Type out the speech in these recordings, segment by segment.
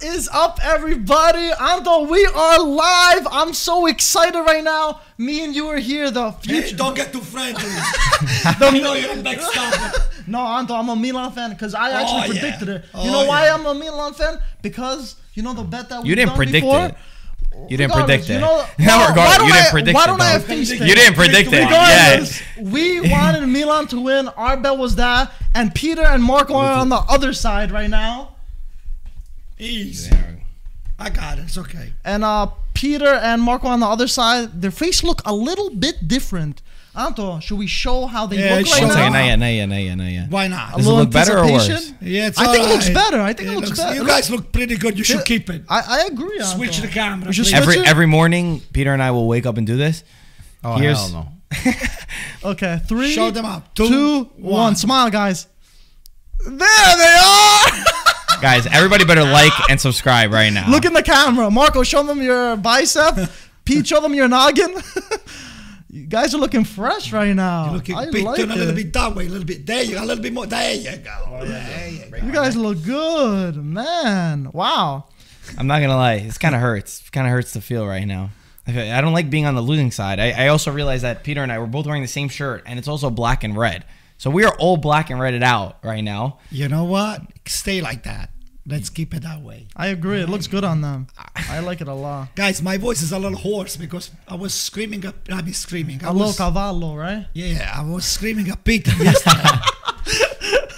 What is up, everybody? Ando, we are live. I'm so excited right now. Me and you are here. The Hey, don't get too friendly. I know you're a backstabber. No, Anto, I'm a Milan fan because I oh, actually Oh, yeah. predicted it. You Oh, know why yeah. I'm a Milan fan? Because you know the bet that we You didn't predict it. You didn't Regardless, predict you it. know- no, why- why don't you I- didn't predict why it. don't I have face You didn't predict it. Regardless, we wanted Milan to win. Our bet was that, and Peter and Marco are on the other side right now. Easy. I got it. It's okay. And uh, Peter and Marco on the other side, their face look a little bit different. Anto, should we show how they Yeah, look show right One them. second, now? not yet, not yet, not yet, not yet. Why not? A Does it little look better or worse? anticipation? Yeah, it's I think it looks better. I think it looks better. You guys look pretty good. You should keep it. I, I agree. Anto. Switch the camera. We should switch Every it? every morning, Peter and I will wake up and do this. Oh Here's- hell no. Okay, three, Show them up. Two, two, one. one. Smile, guys. There they are. Guys, everybody better like and subscribe right now. Look in the camera. Marco, show them your bicep. Pete, show them your noggin. you guys are looking fresh right now. You're looking I big, like turn a little bit that way, a little bit there. You go, a little bit more. There you go. There you go. You guys look good, man. Wow. I'm not gonna lie, this kind of hurts. Kind of hurts to feel right now. I don't like being on the losing side. I, I also realize that Peter and I were both wearing the same shirt, and it's also black and red. So we are all black and redded out right now. You know what? Stay like that. Let's keep it that way. I agree. It looks good on them. I like it a lot. Guys, my voice is a little hoarse because I was screaming up. I mean, screaming. I A little was, cavallo, right? yeah, I was screaming a Peter yesterday.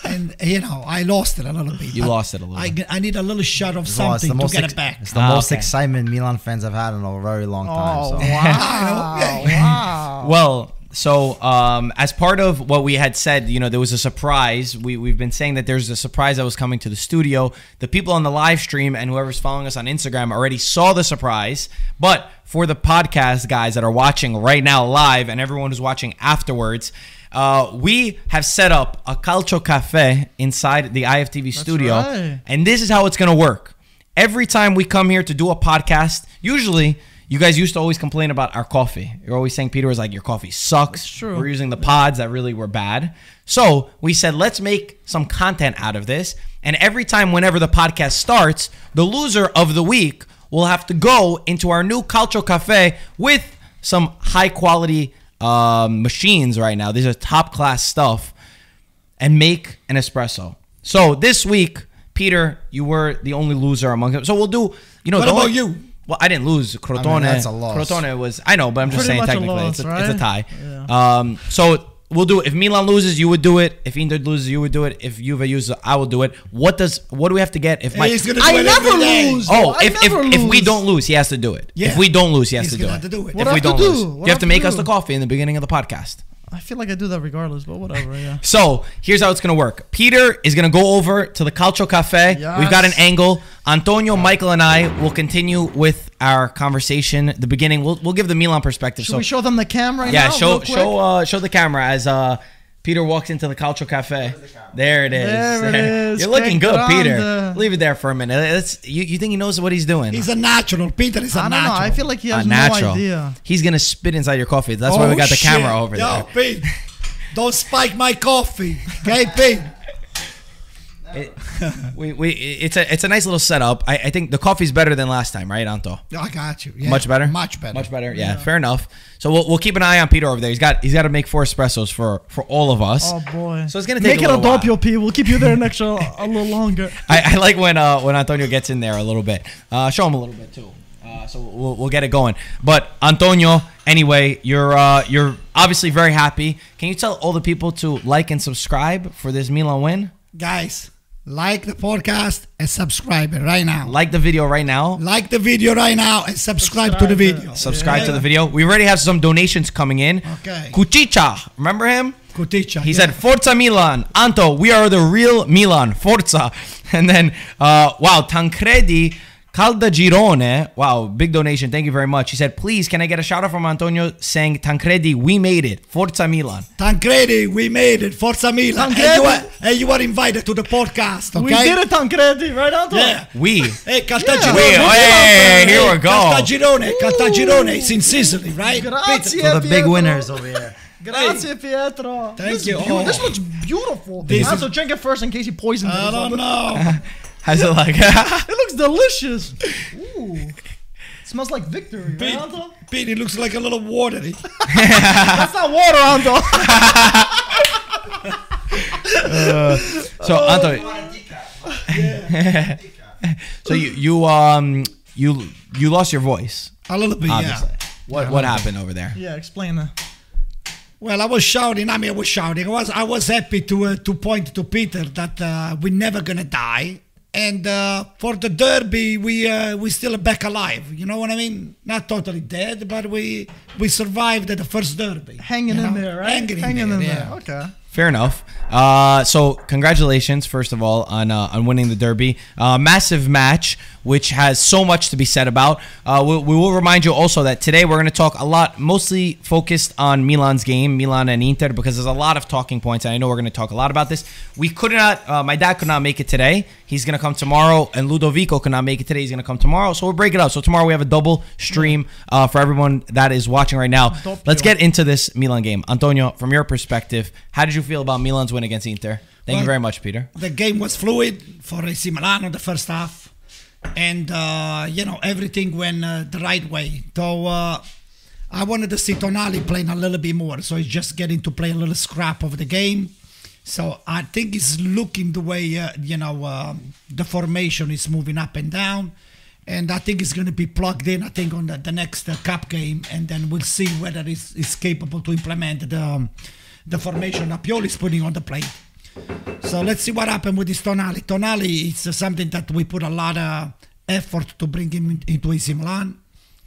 and, you know, I lost it a little bit. You I- lost it a little. I, I need a little shot of Well, it's something the most to get ex- it back. It's the Ah, most okay. excitement Milan fans have had in a very long time. Oh, so. wow. Okay. wow. Well, so um, as part of what we had said, you know, there was a surprise. We we've been saying that there's a surprise that was coming to the studio. The people on the live stream and whoever's following us on Instagram already saw the surprise. But for the podcast guys that are watching right now live and everyone who's watching afterwards, uh, we have set up a Calcio Cafe inside the IFTV studio, right. and this is how it's gonna work. Every time we come here to do a podcast, usually you guys used to always complain about our coffee. You're always saying Peter was like, "Your coffee sucks." true. We're using the pods that really were bad. So we said, let's make some content out of this. And every time, whenever the podcast starts, the loser of the week will have to go into our new Calcio Cafe with some high quality um, machines right now. These are top class stuff and make an espresso. So this week, Peter, you were the only loser among them. So we'll do, you know, What the about only- you? Well, I didn't lose. Crotone, that's a loss. Crotone was. I know, but I'm just Pretty saying much a technically, loss, it's, a, it's a tie. right? Um, so we'll do. It. If Milan loses, you would do it. If Inter loses, you would do it. If Juve loses, I will do it. What does? What do we have to get? If my He's gonna do I it never every day. lose. oh, I if if, never if we don't lose, he has to do it. Yeah. If we don't lose, he has He's to do gonna it. have to do it. What if I we don't do? lose, What you I have to make to us the coffee in the beginning of the podcast. I feel like I do that regardless, but whatever. Yeah. So here's how it's gonna work. Peter is gonna go over to the Calcio Cafe. Yes. We've got an angle. Antonio, Michael, and I will continue with our conversation. The beginning, we'll, we'll give the Milan perspective. Should so we show them the camera yeah, now? show show uh, show the camera as uh, Peter walks into the Calcio Cafe. There it is. There it is. You're looking Que good, Peter. grande. Leave it there for a minute. It's, you, you think he knows what he's doing? He's a natural. Peter is a I don't know. natural. I feel like he a has natural. no idea. He's gonna spit inside your coffee. That's why we Oh, got the shit. camera over Yo, there. Pete, don't spike my coffee. Okay, Pete? It- we, we, it's a it's a nice little setup. I, I think the coffee's better than last time, right, Anto? I got you. Yeah, Much better. Much better. Much better. Yeah, fair enough. So we'll, we'll keep an eye on Peter over there. He's got he's got to make four espressos for for all of us. Oh boy. So it's gonna take Make a it a little while. doppio, P. We'll keep you there an extra a little longer. I, I like when uh when Antonio gets in there a little bit. Uh, show him a little bit too. Uh, so we'll, we'll get it going. But Antonio, anyway, you're uh, you're obviously very happy. Can you tell all the people to like and subscribe for this Milan win? Guys, like the podcast and subscribe right now. Like the video right now. Like the video right now and subscribe, to the Subscribe it. video. Subscribe to the video. We already have some donations coming in. Okay. Cuchicha, remember him? Kuticha. He yeah. said, Forza Milan. Anto, we are the real Milan. Forza. And then, uh, wow, Tancredi Caltagirone. Wow, big donation. Thank you very much. He said, please, can I get a shout out from Antonio saying, Tancredi, we made it. Forza Milan. Tancredi, we made it. Forza Milan. Tancredi. And you, are, and you are invited to the podcast, okay? We did it, Tancredi, right, Anto? Yeah. We. Hey, We, Caltagirone. hey, here we go. Caltagirone. Caltagirone. It's in Sicily, right? Grazie, For the big winners over here. Grazie, Pietro. Thank this you. Is beautiful. Oh. This looks beautiful. This also, is- drink it first in case he poisons it. I don't know. How's it like? It looks delicious. Ooh. smells like victory, right, Pete, Anto? Pete, it looks like a little watery. That's not water, Anto. so Anto, so you you um you you lost your voice. A little bit, Obviously. yeah. What what happened over there? yeah, explain that. Well, I was shouting. I mean, I was shouting. I was I was happy to uh, to point to Peter that uh, we're never gonna die, and uh, for the derby we uh, we still back alive. You know what I mean? Not totally dead, but we we survived at the first derby. Hanging in know? there, right? Hanging, Hanging in there. in yeah. there. Okay. Fair enough. Uh, so congratulations, first of all, on uh, on winning the Derby. Uh, massive match, which has so much to be said about. Uh, we, we will remind you also that today we're going to talk a lot, mostly focused on Milan's game, Milan and Inter, because there's a lot of talking points, and I know we're going to talk a lot about this. We could not. Uh, my dad could not make it today. He's going to come tomorrow, and Ludovico could not make it today. He's going to come tomorrow. So we'll break it up. So tomorrow we have a double stream uh, for everyone that is watching right now. Let's get into this Milan game. Antonio, from your perspective, how did you feel about Milan's win against Inter? Thank you very much, Peter. the game was fluid for AC Milan in the first half, and uh, you know everything went uh, the right way. So uh, I wanted to see Tonali playing a little bit more, so he's just getting to play a little scrap of the game. So I think he's looking the way uh, you know um, the formation is moving up and down, and I think he's going to be plugged in. I think on the, the next uh, cup game, and then we'll see whether it's, he's capable to implement the um, the formation that Pioli's putting on the plate. So let's see what happened with this Tonali. Tonali is something that we put a lot of effort to bring him into AC Milan.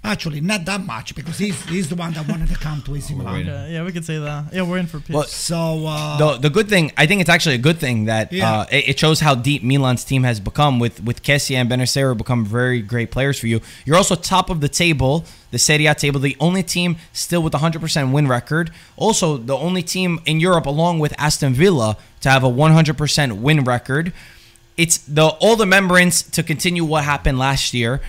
Actually, not that much because he's he's the one that wanted to come to AC Milan. Okay, yeah, we could say that. Yeah, we're in for peace. Well, So uh, The, the good thing, I think it's actually a good thing that Yeah. uh, it, it shows how deep Milan's team has become with with Kessie and Bennacer become very great players for you. You're also top of the table, the Serie A table, the only team still with 100% win record. Also, the only team in Europe, along with Aston Villa, to have a 100% win record. It's the all the membranes to continue what happened last year.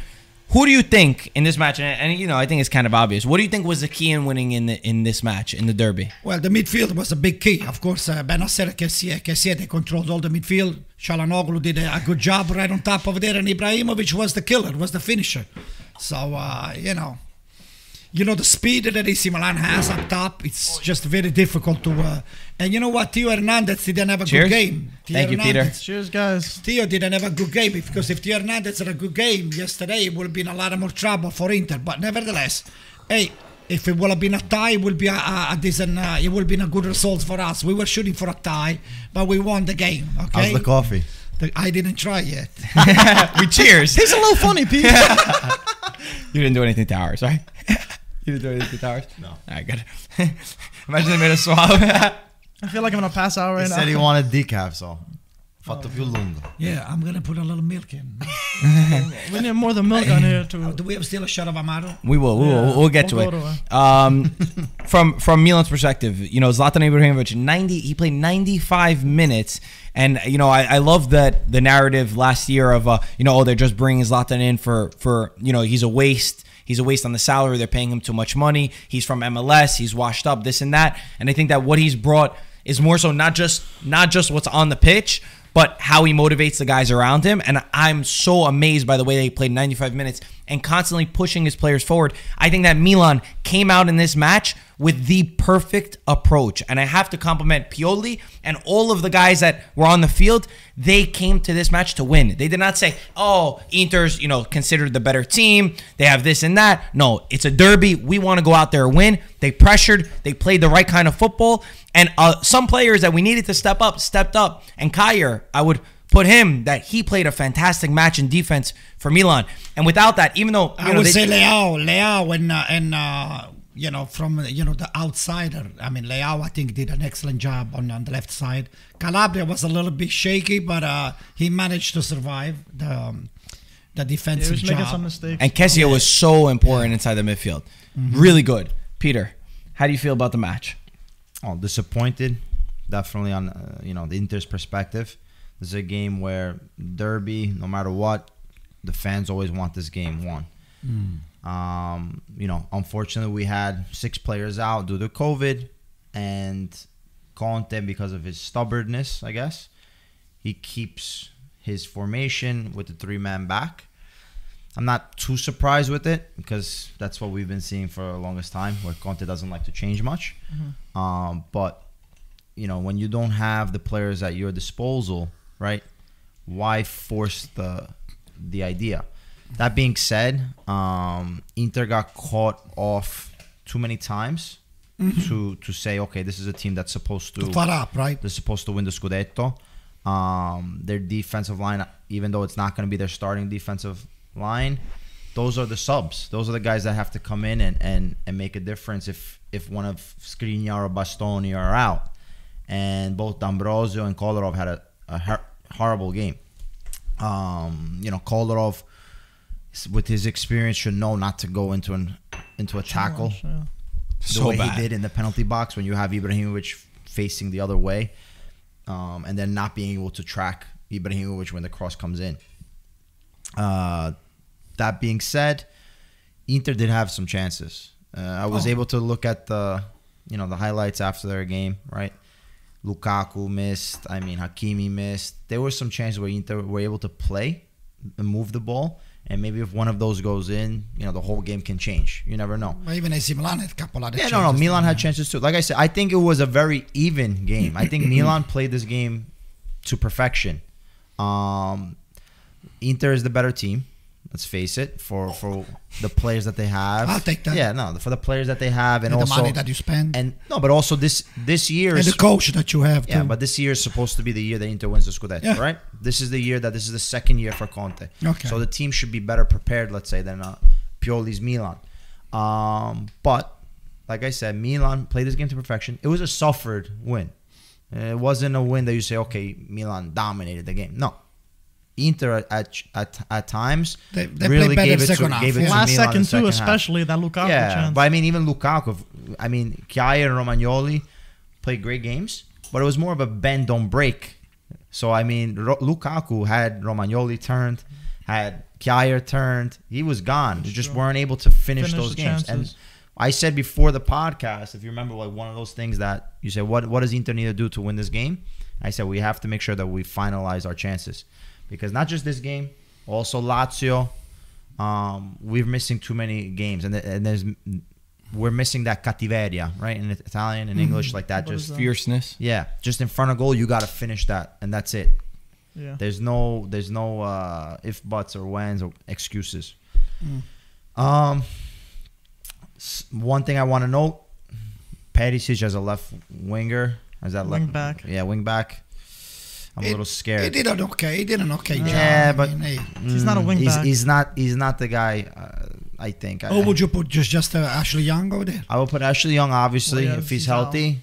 Who do you think in this match? And, and you know, I think it's kind of obvious. What do you think was the key in winning in the, in this match in the derby? well, the midfield was a big key. Of course, uh, Bennacer, Kessie, Kessie, they controlled all the midfield. Calhanoglu did a, a good job right on top of there, and Ibrahimovic was the killer, was the finisher. So uh, you know, you know the speed that AC Milan has up top. It's just very difficult to. Uh, and you know what, Theo Hernandez didn't have a Cheers. good game. Theo Thank you, Peter. Cheers, guys. Theo didn't have a good game because if Theo Hernandez had a good game yesterday, it would have been a lot more trouble for Inter. But nevertheless, hey, if it would have been a tie, it would be a, a, a decent, uh, it would have been a good result for us. We were shooting for a tie, but we won the game. Okay. How's Okay, the coffee? The- I didn't try yet. we cheers. He's a little funny, Pete. You didn't do anything to ours, right? You didn't do anything to ours? No. All right, good. Imagine they made a swallow. I feel like I'm gonna pass out right He right said he wanted decaf, so fatto più lungo. yeah, I'm gonna put a little milk in. We need more than milk on here too. Do we have still a shot of Amaro? we will. We will. Yeah, We'll get we'll to it. to Um, from from Milan's perspective, you know, Zlatan Ibrahimovic, ninety. He played ninety five minutes, and you know, I, I love that the narrative last year of uh, you know, oh, they're just bringing Zlatan in for for you know, he's a waste. He's a waste on the salary. They're paying him too much money. He's from MLS. He's washed up. This and that. And I think that what he's brought is more so not just not just what's on the pitch, but how he motivates the guys around him. And I'm so amazed by the way they played 95 minutes and constantly pushing his players forward. I think that Milan came out in this match with the perfect approach. And I have to compliment Pioli and all of the guys that were on the field. They came to this match to win. They did not say, oh, Inter's, you know, considered the better team. They have this and that. No, it's a derby. We want to go out there and win. They pressured. They played the right kind of football. And uh, some players that we needed to step up, stepped up. And Kjaer, I would put him that he played a fantastic match in defense for Milan. And without that, even though you I know, would they- say Leao, Leao, and uh, and uh, you know from uh, you know the outsider. I mean, Leao, I think did an excellent job on, on the left side. Calabria was a little bit shaky, but uh, he managed to survive the um, the defensive was making job. some mistakes. and Kessie was so important inside the midfield. Really good. Peter, how do you feel about the match? Oh, disappointed. Definitely on uh, you know the Inter's perspective. This is a game where Derby, no matter what, the fans always want this game won. Um, you know, unfortunately, we had six players out due to COVID, and Conte, because of his stubbornness, I guess, he keeps his formation with the three man back. I'm not too surprised with it because that's what we've been seeing for the longest time, where Conte doesn't like to change much. Um, but you know, when you don't have the players at your disposal, right? Why force the the idea? That being said, um, Inter got caught off too many times to to say, okay, this is a team that's supposed to, far up, right? they're supposed to win the Scudetto. Um, their defensive line, even though it's not going to be their starting defensive line, those are the subs. Those are the guys that have to come in and, and, and make a difference if if one of Skriniar or Bastoni are out. And both D'Ambrosio and Kolarov had a, a horrible game. Um, you know, Kolarov, with his experience, should know not to go into an into a tackle Yeah. the So way bad. he did in the penalty box when you have Ibrahimovic facing the other way, um, and then not being able to track Ibrahimovic when the cross comes in. Uh, that being said, Inter did have some chances. Uh, I was Oh. able to look at the, you know, the highlights after their game. Right, Lukaku missed. I mean, Hakimi missed. There were some chances where Inter were able to play and move the ball. And maybe if one of those goes in, you know, the whole game can change. You never know. Ma even AC Milan had a couple other Yeah, no, no. Milan had chances too. Like I said, I think it was a very even game. I think Milan played this game to perfection. Um, Inter is the better team. Let's face it. For for the players that they have, I'll take that. Yeah, no, for the players that they have, and, And the money that you spend. and no, but also this this year And is the coach that you have yeah, too. but this year is supposed to be the year that Inter wins the Scudetto, Yeah. right? This is the year that this is the second year for Conte. Okay. So the team should be better prepared, let's say, than uh, Pioli's Milan. Um, but like I said, Milan played this game to perfection. It was a suffered win. It wasn't a win that you say, okay, Milan dominated the game. No. Inter at at, at, at times They- they really played better gave it, to, second half, gave it yeah. to Last Milan in second the too, half. especially that Lukaku Yeah, chance. but I mean, even Lukaku. I mean, Kjaer and Romagnoli played great games, but it was more of a bend don't break. So I mean, Ro- Lukaku had Romagnoli turned, had Kjaer turned. He was gone. They just true. weren't able to finish, Finish those games. chances. And I said before the podcast, if you remember, like one of those things that you said, what what does Inter need to do to win this game? I said we have to make sure that we finalize our chances because not just this game, also Lazio. Um, we're missing too many games, and, th- and there's we're missing that cattiveria, right? In Italian and English, like that. What is Just that? Fierceness. yeah, just in front of goal, you got to finish that, and that's it. yeah. There's no there's no uh, if buts or whens or excuses. Um, one thing I want to note: Perisic as a left winger, as that Wing left back. Yeah, wing back. I'm a little scared. He did an okay. He did an okay job. Yeah, I but mean, hey. He's not a Mm, wing he's, back. He's not. He's not the guy. Uh, I think. Who I, would you put? Just just uh, Ashley Young over there? I would put Ashley Young, obviously, Well, yeah, if he's he's out. healthy.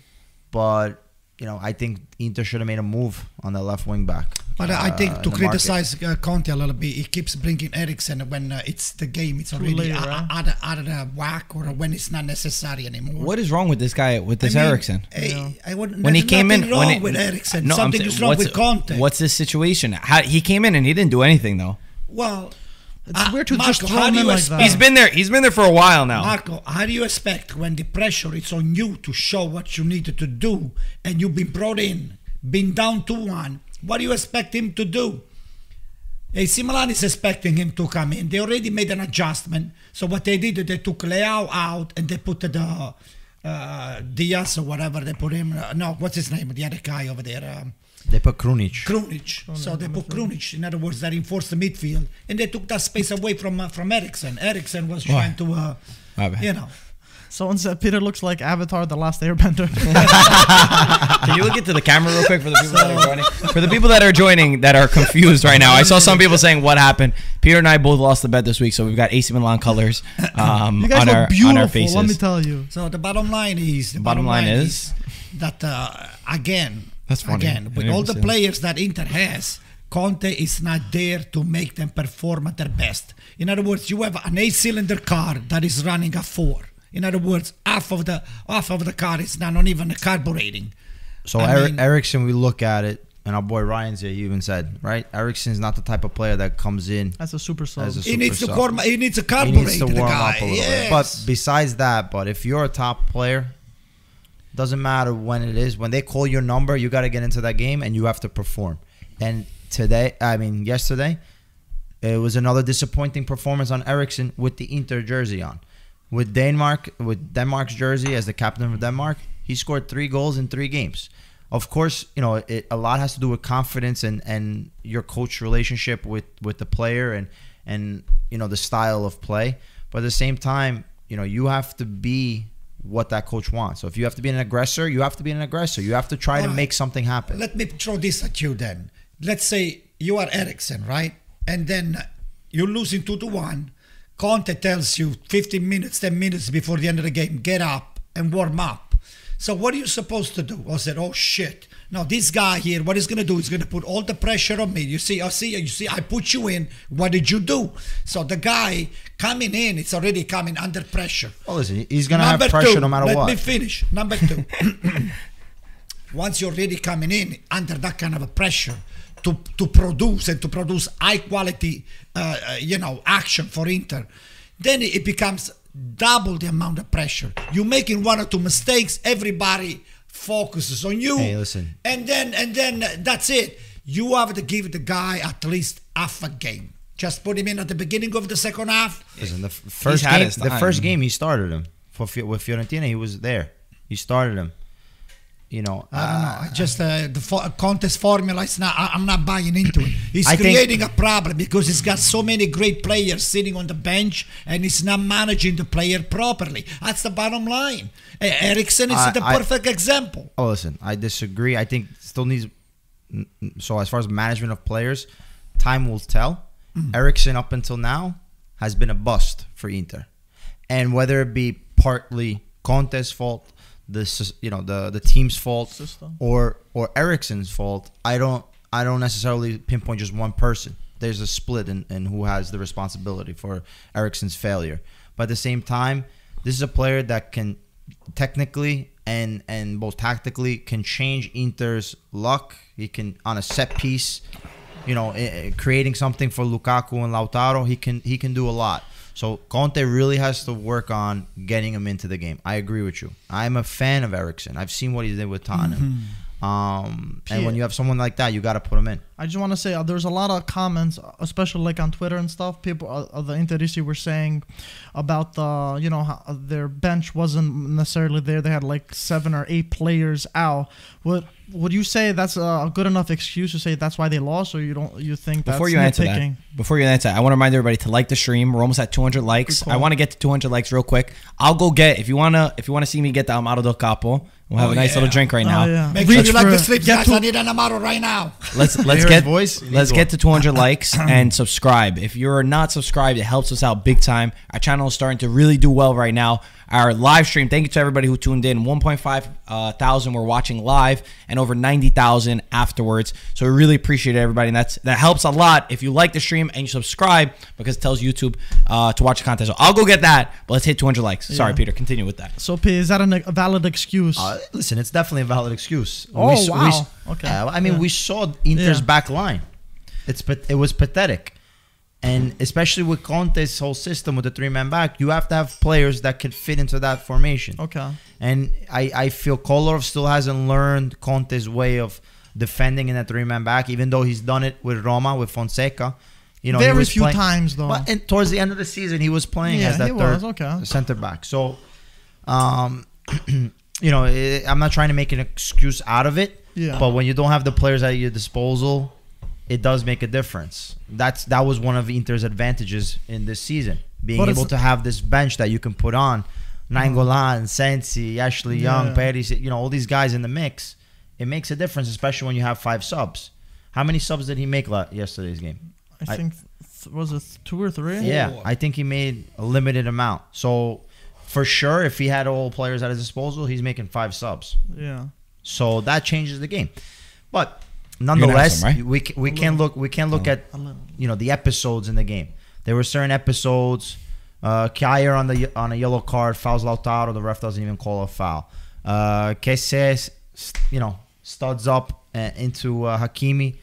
But you know, I think Inter should have made a move on the left wing back. But uh, I think to criticize uh, Conte a little bit, he keeps bringing Eriksen when uh, it's the game. It's already uh, right? out, of, out the whack or when it's not necessary anymore. What is wrong with this guy with this I mean, Eriksen? Hey, I wouldn't, When he came in, wrong it, with Eriksen. No, Something is wrong with Conte. What's this situation? How, he came in and he didn't do anything though. well? It's uh, weird to Marco, just throw him do in you like that. He's been there. He's been there for a while now. Marco, how do you expect when the pressure is on you to show what you needed to do and you've been brought in, been down to one? What do you expect him to do? AC Milan is expecting him to come in. They already made an adjustment. So what they did, they took Leao out and they put the uh, Diaz or whatever they put him. Uh, no, what's his name? The other guy over there. Um, They put Krunic. Krunic. So they put Krunic. In other words, they reinforced the midfield, and they took that space away from uh, from Eriksen. Eriksen was Why? trying to, uh, My you know, Someone said Peter looks like Avatar: The Last Airbender. Can you look into the camera real quick for the people that are joining? For the people that are joining that are confused right now, I saw some people saying what happened. Peter and I both lost the bet this week, so we've got AC Milan colors um, you guys on look our beautiful. on our faces. Let me tell you. So the bottom line is the Bottom line is? that uh, again, That's funny. again with all the players that Inter has, Conte is not there to make them perform at their best. In other words, you have an eight-cylinder car that is running at four. In other words, half of the half of the car is not, not even carbureting. So I Eric, mean- Eriksen, we look at it, and our boy Ryan's here. He even said, right? Eriksen's not the type of player that comes in That's a super sub. as a He needs to super corm- sub. he needs to He needs to the warm guy. up a little yes. bit. But besides that, but if you're a top player, doesn't matter when it is. When they call your number, you got to get into that game and you have to perform. And today, I mean yesterday, it was another disappointing performance on Eriksen with the Inter jersey on. With Denmark, with Denmark's jersey as the captain of Denmark, he scored three goals in three games. Of course, you know it, a lot has to do with confidence and, and your coach relationship with, with the player and and you know the style of play. But at the same time, you know you have to be what that coach wants. So if you have to be an aggressor, you have to be an aggressor. You have to try to Alright. make something happen. Let me throw this at you then. Let's say you are Eriksen, right? And then you're losing 2 to 1. Conte tells you 15 minutes, 10 minutes before the end of the game, get up and warm up. So what are you supposed to do? I said, oh shit. Now this guy here, what he's gonna do? He's gonna put all the pressure on me. You see, I see, you see, I put you in. What did you do? So the guy coming in, it's already coming under pressure. well, listen, he's gonna have pressure two, no matter let what. me finish. Number two. Once you're really coming in under that kind of a pressure to to produce and to produce high quality, uh, uh, you know, action for Inter, then it becomes double the amount of pressure. You're making one or two mistakes, everybody focuses on you. Hey, listen. And then and then that's it. You have to give the guy at least half a game. Just put him in at the beginning of the second half. Listen, the f- first game, the first game he started him for Fi- with Fiorentina. He was there. He started him. You know, I don't know. uh, I just uh, the fo- contest formula. It's not. I, I'm not buying into it. He's I think- creating a problem because he's got so many great players sitting on the bench, and he's not managing the player properly. That's the bottom line. Uh, Eriksen is I- the I- perfect example. Oh, listen, I disagree. I think still needs. So as far as management of players, time will tell. Mm. Eriksen up until now has been a bust for Inter, and whether it be partly Conte's fault, the you know the the team's fault, System. or or Eriksen's fault, I don't I don't necessarily pinpoint just one person. There's a split in, in who has the responsibility for Eriksen's failure. But at the same time, this is a player that can technically and and both tactically can change Inter's luck. He can on a set piece, you know, eh, eh, creating something for Lukaku and Lautaro. He can he can do a lot. So Conte really has to work on getting him into the game. I agree with you. I'm a fan of Eriksen. I've seen what he did with Tottenham. Um, and when you have someone like that, you got to put him in. I just want to say uh, there's a lot of comments, uh, especially like on Twitter and stuff. People, uh, uh, the Interisti were saying about the, you know, how their bench wasn't necessarily there. They had like seven or eight players out. Would would you say that's a good enough excuse to say that's why they lost, or you don't? You think that's Before you answer that, before you answer, that, I want to remind everybody to like the stream. We're almost at 200 likes. I want to get to 200 likes real quick. I'll go get if you wanna if you wanna see me get the Amaro del Capo. We'll have Oh, a nice yeah. little drink right now. Oh, yeah. Make Reach sure you like for the it. sleeps, Get guys. to- I need an Amaro right now. Let's let's get voice? Let's get to 200 likes and subscribe. If you're not subscribed, it helps us out big time. Our channel is starting to really do well right now. Our live stream, thank you to everybody who tuned in. 1.5 uh, thousand were watching live, and over 90,000 afterwards. So we really appreciate it, everybody, and that's that helps a lot if you like the stream and you subscribe because it tells YouTube uh, to watch the content. So I'll go get that, but let's hit 200 likes. Sorry, Yeah. Peter, continue with that. So, P, is that an, a valid excuse? Uh, listen, it's definitely a valid excuse. Oh, s- wow. s- Okay. uh, I mean, Yeah. we saw Inter's Yeah. back line. It's it was pathetic, and especially with Conte's whole system with the three man back, you have to have players that can fit into that formation. okay. And I, I feel Kolarov still hasn't learned Conte's way of defending in a three man back, even though he's done it with Roma with Fonseca. You know, Very few playing- times though. But and towards the end of the season, he was playing Yeah, as that third okay. center back. So, um, you know, eh, I'm not trying to make an excuse out of it. Yeah. But when you don't have the players at your disposal, it does make a difference. That's that was one of Inter's advantages in this season, being But able to have this bench that you can put on. Nainggolan, Sensi, Ashley Young, Yeah. Paris, you know, all these guys in the mix. It makes a difference, especially when you have five subs. How many subs did he make la- yesterday's game? I I- think th- was it two or three? Yeah, I think he made a limited amount. So for sure, if he had all players at his disposal, he's making five subs. Yeah. So that changes the game. But nonetheless, some, right? we ca- we can look we can look at you know the episodes in the game. There were certain episodes. Uh, Kjaer on the on a yellow card fouls Lautaro. The ref doesn't even call a foul. Uh, Kese, you know, studs up uh, into uh, Hakimi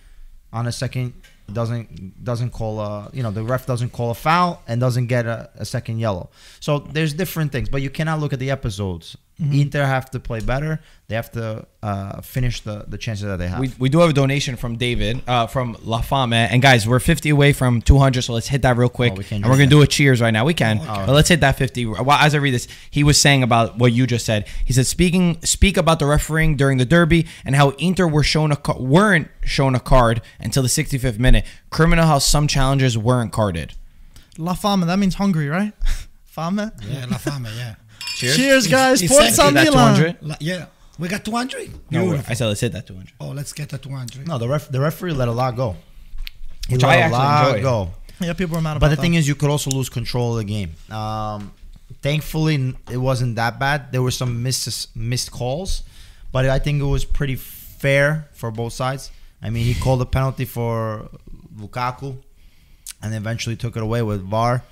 on a second. Doesn't doesn't call a you know the ref doesn't call a foul and doesn't get a, a second yellow. So there's different things, but you cannot look at the episodes Inter have to play better. They have to uh, finish the, the chances that they have. We, we do have a donation from David uh, from La Fame. And guys, we're 50 away from 200, so let's hit that real quick. Oh, we can't and do we're going to do a cheers right now. We can. But let's hit that 50. Well, as I read this, he was saying about what you just said. He said, speaking speak about the refereeing during the derby and how Inter were shown a weren't shown a card until the 65th minute. Criminal how some challenges weren't carded. La fame, that means hungry, right? Fame. Yeah, La Fame, yeah. Cheers. Cheers, guys. It's Forza empty. That Milan. Yeah. We got 200? No, Beautiful. I said let's hit that 200. oh, let's get the 200. no, the ref the referee let a lot go. He Which let I a actually lot enjoyed. go. Yeah, people were mad about But the that. thing is, you could also lose control of the game. Um, thankfully, it wasn't that bad. There were some missed missed calls, but I think it was pretty fair for both sides. I mean, he called a penalty for Lukaku, and eventually took it away with VAR.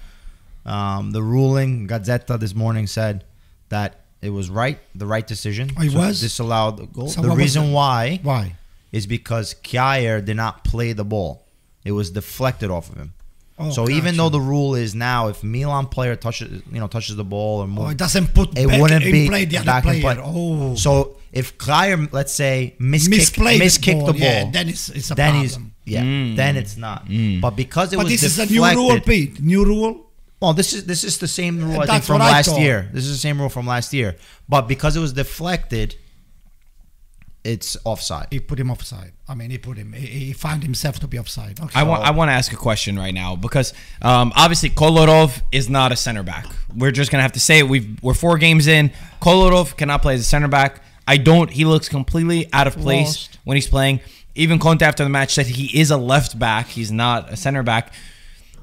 Um, the ruling Gazzetta this morning said that it was right, the right decision. Oh, it to was? disallowed the goal. So the reason the- why Why? is because Kjaer did not play the ball. It was deflected off of him. Oh, so even though the rule is now, if Milan player touches, you know, touches the ball or Oh, more, it doesn't put it back wouldn't be play the other back in player. play. Oh, So if Kjaer, let's say, miskick, misplayed miskicked the ball, Yeah, then it's, it's a then problem. he's yeah, Mm. then it's not. But because it was but was this is a new rule, Pete. New rule. Well, this is this is the same rule I think from I last thought. year. This is the same rule from last year. But because it was deflected, it's offside. He put him offside. I mean, he put him. He, he found himself to be offside. Okay. I want I want to ask a question right now because um, obviously Kolarov is not a center back. We're just gonna have to say it. We've we're four games in. Kolarov cannot play as a center back. I don't. He looks completely out of place Lost. when he's playing. Even Conte after the match said he is a left back. He's not a center back.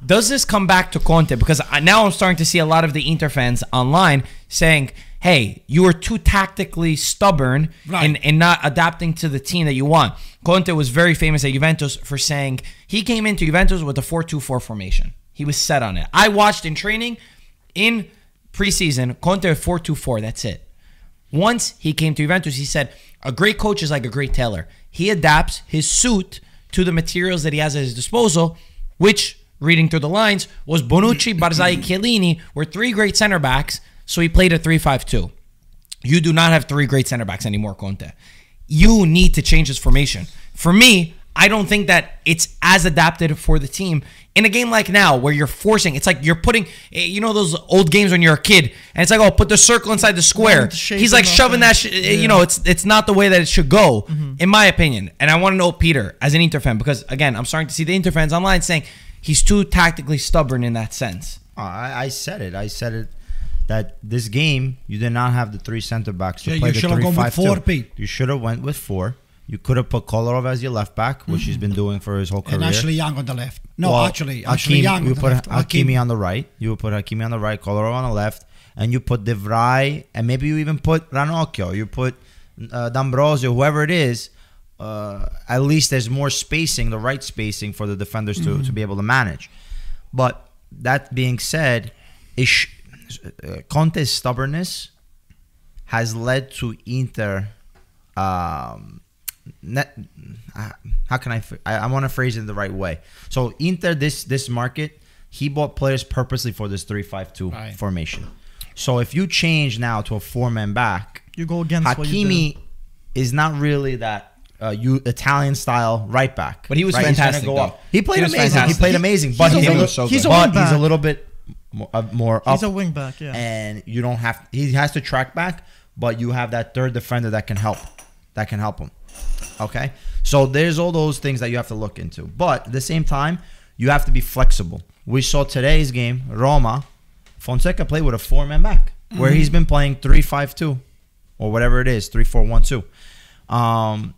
Does this come back to Conte? Because I, now I'm starting to see a lot of the Inter fans online saying, "Hey, you were too tactically stubborn Right. in, in not adapting to the team that you want." Conte was very famous at Juventus for saying he came into Juventus with a 4-2-4 formation. He was set on it. I watched in training, in preseason, Conte 4-2-4. That's it. Once he came to Juventus, he said, A great coach is like a great tailor. He adapts his suit to the materials that he has at his disposal, which, reading through the lines, was Bonucci, Barzagli, Chiellini were three great center backs, so he played a 3 5 2. You do not have three great center backs anymore, Conte. You need to change this formation. For me, I don't think that it's as adapted for the team in a game like now where you're forcing. It's like you're putting, eh, you know, those old games when you're a kid, and it's like, oh, put the circle inside the square. He's like shoving that. Sh- eh, You know, it's it's not the way that it should go, in my opinion. And I want to know Peter as an Inter fan because again, I'm starting to see the Inter fans online saying he's too tactically stubborn in that sense. Oh, I, I said it. I said it that this game you did not have the three center backs to Yeah, play you the should have three gone with five four, two. Pete. You should have went with four. You could have put Kolarov as your left back, which he's been doing for his whole career. and Ashley Young on the left. No, Well, actually, Ashley Hakim- Young You on the put left. Hakimi on the right. You would put Hakimi on the right, Kolarov on the left, and you put de Vrij, and maybe you even put Ranocchia. You put uh, D'Ambrosio, whoever it is. Uh, at least there's more spacing, the right spacing for the defenders to, Mm-hmm. to be able to manage. But that being said, ish, uh, Conte's stubbornness has led to Inter. Um, net, uh, how can I? I, I want to phrase it the right way. So Inter, this this market, he bought players purposely for this three-five-two Right. formation. So if you change now to a four-man back, You go against what you Hakimi is not really that. Uh, you Italian style right back, But he was right? Fantastic, He played He amazing. fantastic. He played amazing, but he's a he's, a, little, so he's a but he's a little bit more, uh, more up He's a wing back, yeah. and you don't have he has to track back but you have that third defender that can help that can help him okay? So there's all those things that you have to look into. But at the same time you have to be flexible. We saw today's game roma fonseca played with a four-man back where he's been playing 3-5-2 or whatever it is 3-4-1-2 um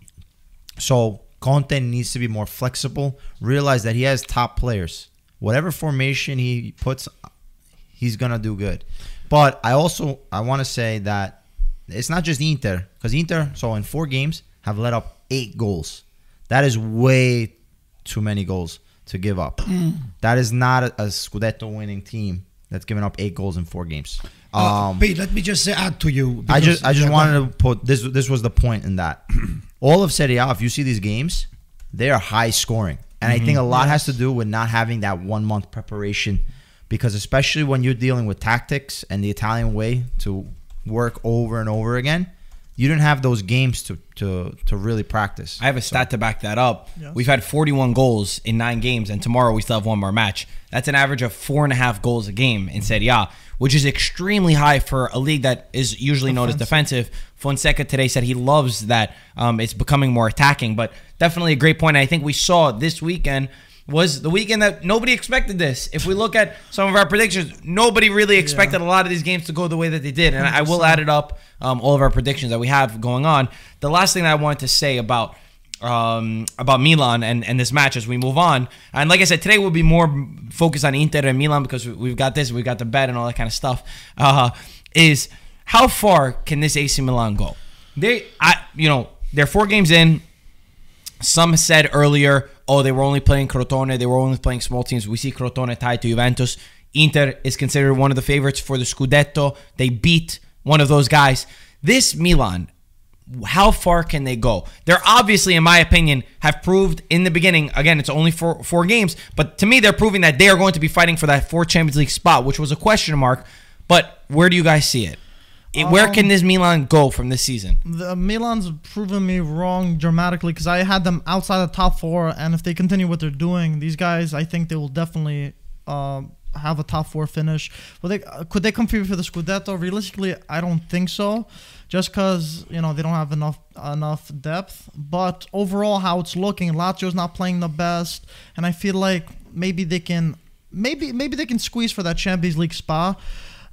so Conte needs to be more flexible realize that he has top players whatever formation he puts he's gonna do good. But I also I want to say that it's not just Inter because Inter so in four games have let up eight goals. That is way too many goals to give up. That is not a, a Scudetto winning team that's given up eight goals in four games. Uh, Um, Pete, let me just say, add to you. I just I just wanted to put this this was the point in that all of Serie A if you see these games they are high scoring and I think a mhm. lot has to do with not having that one month preparation because especially when you're dealing with tactics and the Italian way to work over and over again, you didn't have those games to to to really practice. I have a stat to back that up. Yes. We've had 41 goals in nine games, and tomorrow we still have one more match. That's an average of four and a half goals a game in Serie A, which is extremely high for a league that is usually known as defensive. Fonseca today said he loves that um, it's becoming more attacking, but definitely a great point. I think we saw this weekend was the weekend that nobody expected this. If we look at some of our predictions, nobody really expected a lot of these games to go the way that they did. And I will add it up, um, all of our predictions that we have going on. The last thing that I wanted to say about um, about Milan and, and this match as we move on. And like I said, today we'll be more focused on Inter and Milan because we- we've got this, we've got the bet and all that kind of stuff. Uh, is how far can this AC Milan go? They, I, you know, they're four games in. Some said earlier, oh, they were only playing Crotone, they were only playing small teams. We see Crotone tied to Juventus. Inter is considered one of the favorites for the Scudetto. They beat one of those guys. This Milan, how far can they go? They're obviously, in my opinion, have proved in the beginning. Again, it's only four four games, but to me, they're proving that they are going to be fighting for that fourth Champions League spot, which was a question mark. But where do you guys see it? It- where can this Milan go from this season? The Milan's proven me wrong dramatically because I had them outside the top four, and if they continue what they're doing, these guys, I think they will definitely um, have a top four finish. But they uh, could they compete for the Scudetto? Realistically, I don't think so, just because you know they don't have enough enough depth. But overall, how it's looking, Lazio's not playing the best, and I feel like maybe they can maybe maybe they can squeeze for that Champions League spot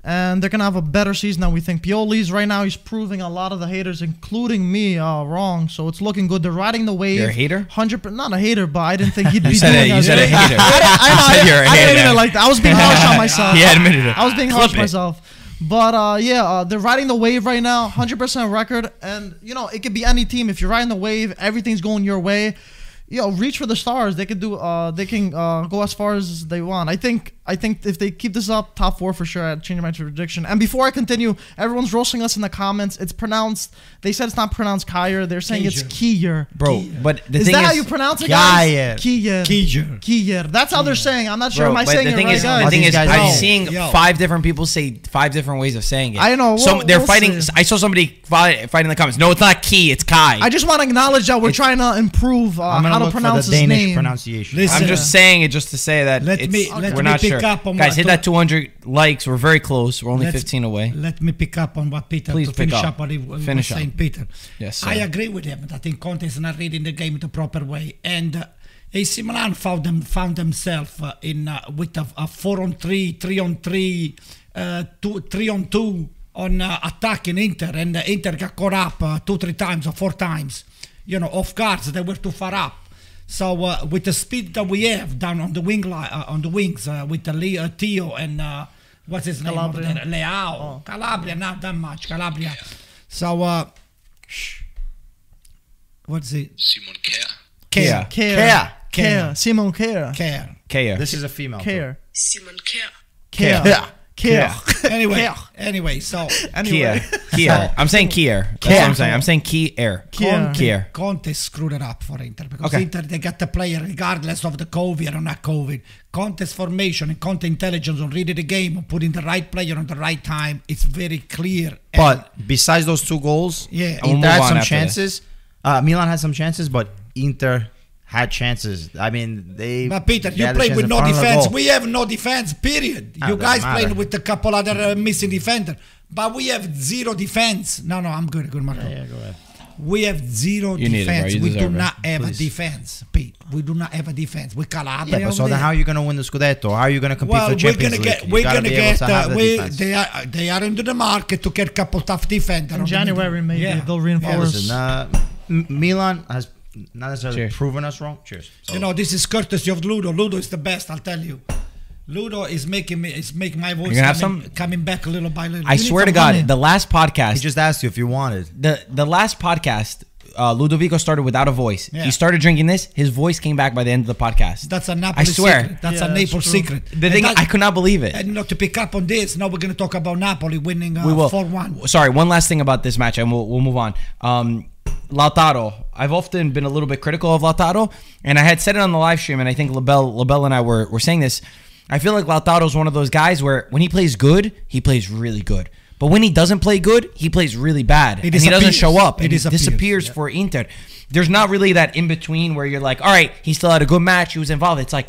and they're gonna have a better season than we think. Pioli's right now he's proving a lot of the haters, including me, uh, wrong. So it's looking good. They're riding the wave. You're a hater? Hundred not a hater, but I didn't think he'd be doing it- you said a hater. I, I I, you're a I didn't like that. I was being harsh on myself. He admitted it. I was being harsh myself. But uh, yeah, uh, they're riding the wave right now, 100% record, and you know it could be any team. If you're riding the wave, everything's going your way. You know, reach for the stars. They could do. Uh, they can uh, go as far as they want. I think. I think if they keep this up, top four for sure. I'd change my prediction. And before I continue, everyone's roasting us in the comments. It's pronounced. They said it's not pronounced Kier. They're saying it's Kier. Bro, but the is thing that is, how you pronounce it, guys? Kier. Kier. Kier. Kier. That's how they're saying. I'm not sure. Bro, Am I saying the it thing right, is, guys? the thing is, guys I'm know. seeing Yo. five different people say five different ways of saying it. I know, Some we'll- they're we'll fighting. see. I saw somebody fight, fighting in the comments. No, it's not key. It's Kai. I just want to acknowledge that we're trying to improve uh, I'm how to pronounce his Danish name. pronunciation. Listen, I'm just saying it just to say that Let me- we're me not pick sure. up on Guys, hit that 200 likes. We're very close. We're only 15 away. Let me pick up on what Peter Please to finish up. up, what he was Finish saying, up. Peter. Yes, sir. I agree with him. I think Conte is not reading the game the proper way, and uh, AC Milan found them found themselves uh, in uh, with a, a four on three, three on three, uh, two, three on two on uh, attacking Inter, and uh, Inter got caught up uh, two, three times or four times. You know, off guards. They were too far up. So uh, with the speed that we have down on the wing line, uh, on the wings, uh, with the Leo, Theo and uh, what's his Calabria. there? Leao. Calabria, not that much. Calabria. So, uh, what's it? Simon Kjær. Care. Care. Care. Care. Simon Care. Care. Kea. This is a female. too. Care. Simon Kjær. Care. Care. Care. Anyway, Care. anyway, so Anyway. Kier. Kier. I'm saying Kier. That's what I'm saying. I'm saying Kier. Kier. Kier. Conte screwed it up for Inter because Okay. Inter they got the player regardless of the COVID or not COVID. Conte's formation and Conte intelligence on reading the game, on putting the right player on the right time. It's very clear. But besides those two goals, Yeah. we'll Inter had some chances. Uh, Milan had some chances, but Inter had chances. I mean, they. But Peter, they you had the play with no front of the defense. We have no defense. Period. Ah, you guys matter. playing with a couple other uh, missing defender, but we have zero defense. No, no, I'm good. Good, Marco. Yeah, go ahead. We have zero You need it, bro. defense. You we do deserve it. not have Please. a defense, Pete. We do not have a defense. We Calabria. Yeah, but so then how are you going to win the Scudetto? How are you going to compete well, for we're Champions gonna League? get. You We're gonna get. Uh, we, defense. they are. They are into the market to get a couple tough defender. In January, maybe they'll reinforce. Listen, uh, M- Milan has not necessarily Cheers. proven us wrong. Cheers. So, You know, this is courtesy of Ludo. Ludo is the best. I'll tell you. Ludo is making me. Is making my voice coming, some? coming back a little by little. I You swear to God, honey. the last podcast, he just asked you if you wanted. the the last podcast, uh, Ludovico started without a voice. Yeah. He started drinking this. His voice came back by the end of the podcast. That's a Napoli I swear. secret. That's Yeah, a that's Naples true. secret. The And thing, that- I could not believe it. And you know, to pick up on this, now we're going to talk about Napoli winning uh, we will. 4-1. Sorry, one last thing about this match, and we'll, we'll move on. Um, Lautaro. I've often been a little bit critical of Lautaro, and I had said it on the live stream, and I think LaBelle, LaBelle and I were, were saying this. I feel like Lautaro's one of those guys where when he plays good, he plays really good. But when he doesn't play good, he plays really bad. He and he doesn't show up. He disappears, disappears yeah. for Inter. There's not really that in between where you're like, all right, he still had a good match. He was involved. It's like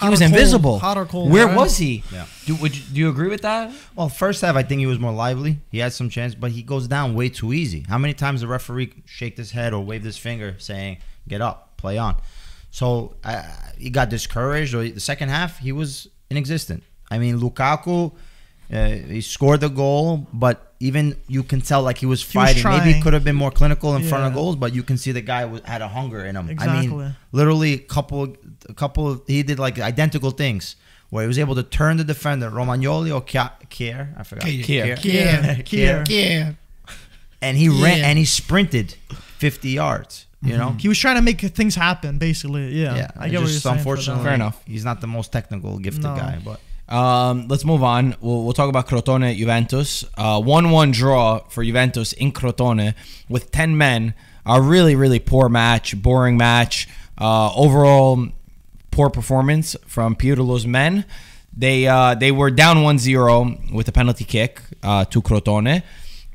he was cold, invisible. hot or cold, Where right? was he? Yeah. Do, would you, do you agree with that? Well, first half, I think he was more lively. He had some chance, but he goes down way too easy. How many times the referee shake his head or waved his finger saying, "Get up, play on"? So uh, he got discouraged. Or the second half, he was inexistent. I mean, Lukaku, uh, he scored the goal, but even you can tell like he was He was fighting. Maybe he could have been more clinical in front of goals, but you can see the guy was, had a hunger in him. I mean, literally a couple, a couple. Of, he did like identical things. Where he was able to turn the defender, Romagnoli or Kjaer, I forgot. Kjaer. Kjaer. Kjaer. Kjaer. And he ran and he sprinted 50 yards. You mm-hmm. know, He was trying to make things happen, basically. Yeah, yeah. I get what you're saying. unfortunately. Fair enough. He's not the most technical, gifted No. guy, but Um, let's move on. We'll, we'll talk about Crotone Juventus. Uh, 1 1 draw for Juventus in Crotone with 10 men. A really, really poor match, boring match. Uh, overall, poor performance from Pirlo's men. They uh, they were down 1 0 with a penalty kick uh, to Crotone,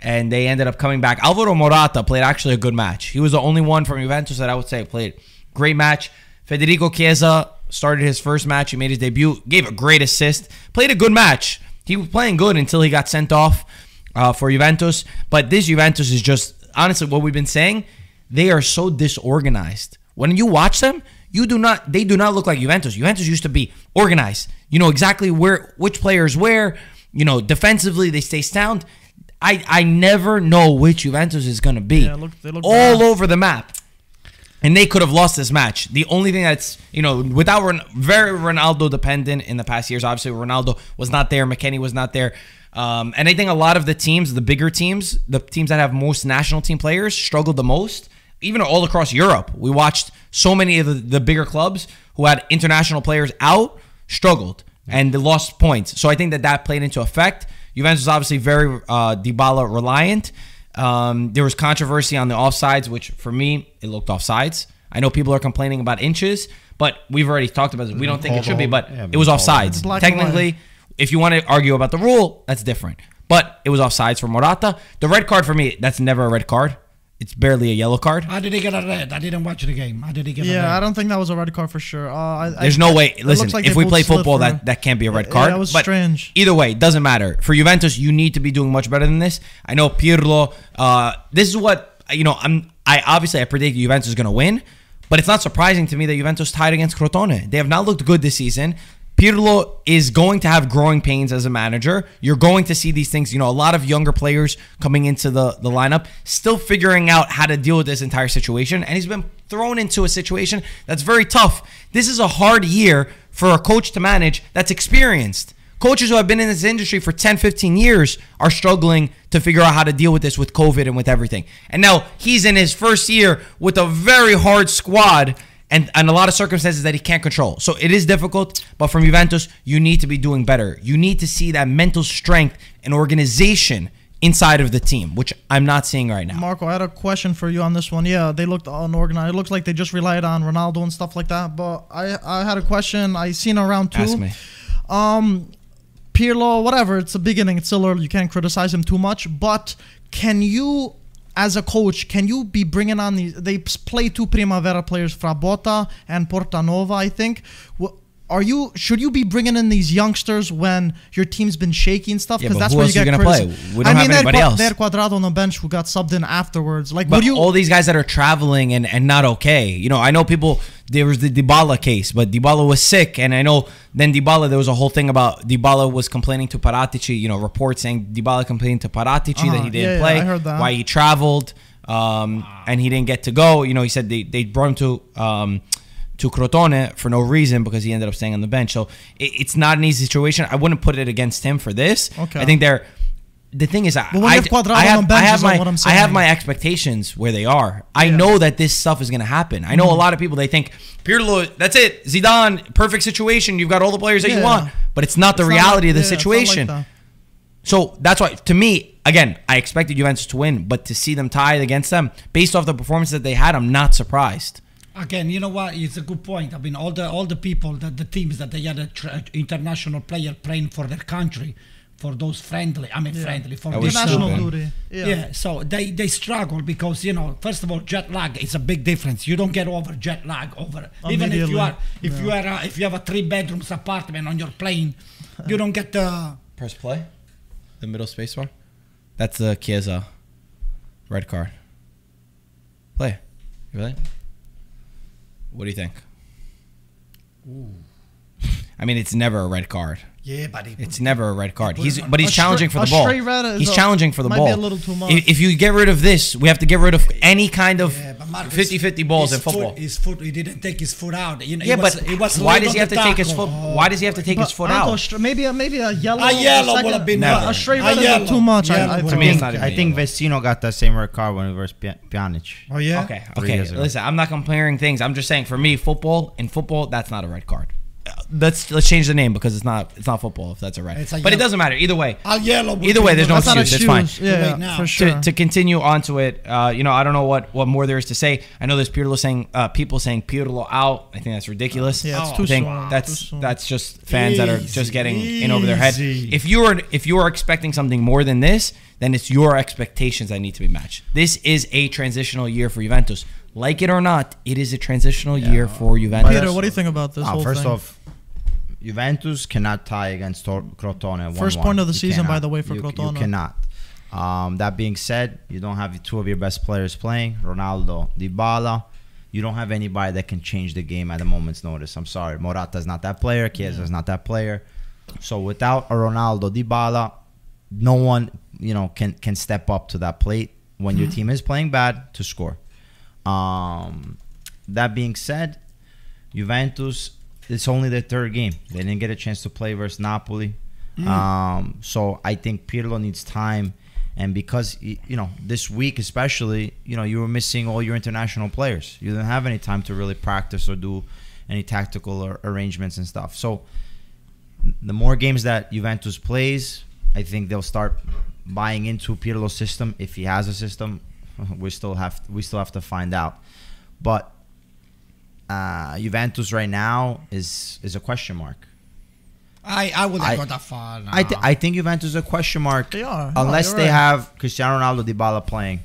and they ended up coming back. Alvaro Morata played actually a good match. He was the only one from Juventus that I would say played great match. Federico Chiesa started his first match. He made his debut, gave a great assist, played a good match. He was playing good until he got sent off uh, for Juventus. But this Juventus is just honestly what we've been saying. They are so disorganized. When you watch them, you do not. They do not look like Juventus. Juventus used to be organized. You know exactly where which players where. You know defensively they stay sound. I I never know which Juventus is going to be. Yeah, look- they look all bad. over the map and they could have lost this match. The only thing that's you know without Ron- very Ronaldo dependent in the past years. Obviously, Ronaldo was not there. McKennie was not there. Um, and I think a lot of the teams, the bigger teams, the teams that have most national team players, struggled the most. Even all across Europe, we watched so many of the, the bigger clubs who had international players out struggled and they lost points. So I think that that played into effect. Juventus was obviously very uh, Dybala reliant. Um, there was controversy on the offsides, which for me it looked offsides. I know people are complaining about inches, but we've already talked about it. We don't think it should be, but it was offsides. Technically, if you want to argue about the rule, that's different. But it was offsides for Morata. The red card for me, that's never a red card. It's barely a yellow card. How did he get a red? I didn't watch the game. How did he get a red? Yeah, I don't think that was a red card for sure. Uh, I, I- There's no way. Listen, like if we play football, that that can't be a red Yeah, card. that was but strange. Either way, it doesn't matter. For Juventus, you need to be doing much better than this. I know Pirlo. Uh, this is what you know. I'm. I obviously I predict Juventus is going to win, but it's not surprising to me that Juventus tied against Crotone. They have not looked good this season. Pirlo is going to have growing pains as a manager. You're going to see these things. You know, a lot of younger players coming into the, the lineup, still figuring out how to deal with this entire situation. And he's been thrown into a situation that's very tough. This is a hard year for a coach to manage that's experienced. Coaches who have been in this industry for 10, 15 years are struggling to figure out how to deal with this with COVID and with everything. And now he's in his first year with a very hard squad and, and a lot of circumstances that he can't control. So it is difficult, but from Juventus, you need to be doing better. You need to see that mental strength and organization inside of the team, which I'm not seeing right now. Marco, I had a question for you on this one. Yeah, they looked unorganized. It looks like they just relied on Ronaldo and stuff like that. But I, I had a question. I seen around two. Ask me. Um, Pirlo, whatever. It's a beginning. It's still early. You can't criticize him too much. But can you, as a coach, can you be bringing on these? They play two Primavera players, Frabotta and Portanova, I think. Are you should you be bringing in these youngsters when your team's been shaky and stuff? Because but that's where you get you gonna play? We don't have they had else. They had Cuadrado on the bench who got subbed in afterwards. Like, But you? all these guys that are traveling and, and not okay, you know, I know people. There was the Dybala case, but Dybala was sick, and I know then Dybala. There was a whole thing about Dybala was complaining to Paratici. You know, reports saying Dybala complained to Paratici that Uh-huh. he didn't Yeah, yeah, play, I heard that. why he traveled, um, and he didn't get to go. You know, he said they, they brought him to um, to Crotone for no reason because he ended up staying on the bench. So it, it's not an easy situation. I wouldn't put it against him for this. Okay. I think they're. The thing is, I, But when you I, have I have, on the bench I have my, I'm have my expectations where they are. I Yeah. know that this stuff is going to happen. I know Mm-hmm. a lot of people they think Pirlo, that's it, Zidane, perfect situation. You've got all the players that you want, but it's not the not reality like- of the yeah, it's like situation. that. so that's why, to me, again, I expected Juventus to win, but to see them tied against them based off the performance that they had, I'm not surprised. Again, you know what? It's a good point. I mean, all the all the people that the teams that they had a tra- international player playing for their country, for those friendly. I mean, Yeah. friendly for That this was National duty. yeah. Yeah. so they they struggle because you know first of all jet lag is a big difference. You don't get over jet lag over even if you are if you are uh, if you have a three bedrooms apartment on your plane, you don't get the Press play. The middle space bar. That's the Chiesa red card. Play. Really? What do you think? I mean, it's never a red card. Yeah, buddy. It's never a red card. He's but he's A challenging straight- for the a ball. straight red is He's a- challenging for the might ball. be a little too much. If, if you get rid of this, we have to get rid of any kind of Yeah, Marcus, 50-50 balls in football. Foot, his foot, he didn't take his foot out. You know, yeah, he was, but he was why does he have the to take his foot? Oh, Why does he have to take his foot out? str- maybe a, maybe a yellow. A yellow second- would have been Never. A straight A red is too much. Yellow I, I To me, it's not I think yellow. Vecino got that same red card when he was Pjanic. Oh yeah. Okay, okay. Listen, I'm not comparing things. I'm just saying for me, football in football, that's not a red card. Uh, Let's let's change the name because it's not it's not football if that's a red. It's a but it doesn't matter either way. A yellow. Either way, there's no good. That's not excuse. It's fine. Yeah, Wait yeah, now. for To- sure. To, to continue onto it, uh, you know, I don't know what, what more there is to say. I know there's Pirlo saying uh, people saying Pirlo out. I think that's ridiculous. Yeah, it's Oh. too I think soon. that's too soon. that's just fans that are just getting in over their head. If you are if you are expecting something more than this, then it's your expectations that need to be matched. This is a transitional year for Juventus. Like it or not, it is a transitional year for Juventus. Peter, what do you think about this whole first thing? off, Juventus cannot tie against Tor- Crotone. First 1-1. point of the You season, by the way, for you, Crotone. You cannot. Um, that being said, you don't have two of your best players playing, Ronaldo, Dybala. You don't have anybody that can change the game at a moment's notice. I'm sorry, Morata's not that player. Chiesa's not that player. So without a Ronaldo, Dybala, no one you know can can step up to that plate when your team is playing bad to score. Um, that being said, Juventus it's only their third game. They didn't get a chance to play versus Napoli. Um, so I think Pirlo needs time, and because you know this week especially, you know you were missing all your international players. You didn't have any time to really practice or do any tactical or arrangements and stuff. So the more games that Juventus plays, I think they'll start buying into Pirlo's system if he has a system. We still have we still have to find out, but uh, Juventus right now is is a question mark. I I wouldn't I- go that far. I th- I think Juventus is a question mark They are. Unless you're they right. have Cristiano Ronaldo, Dybala playing.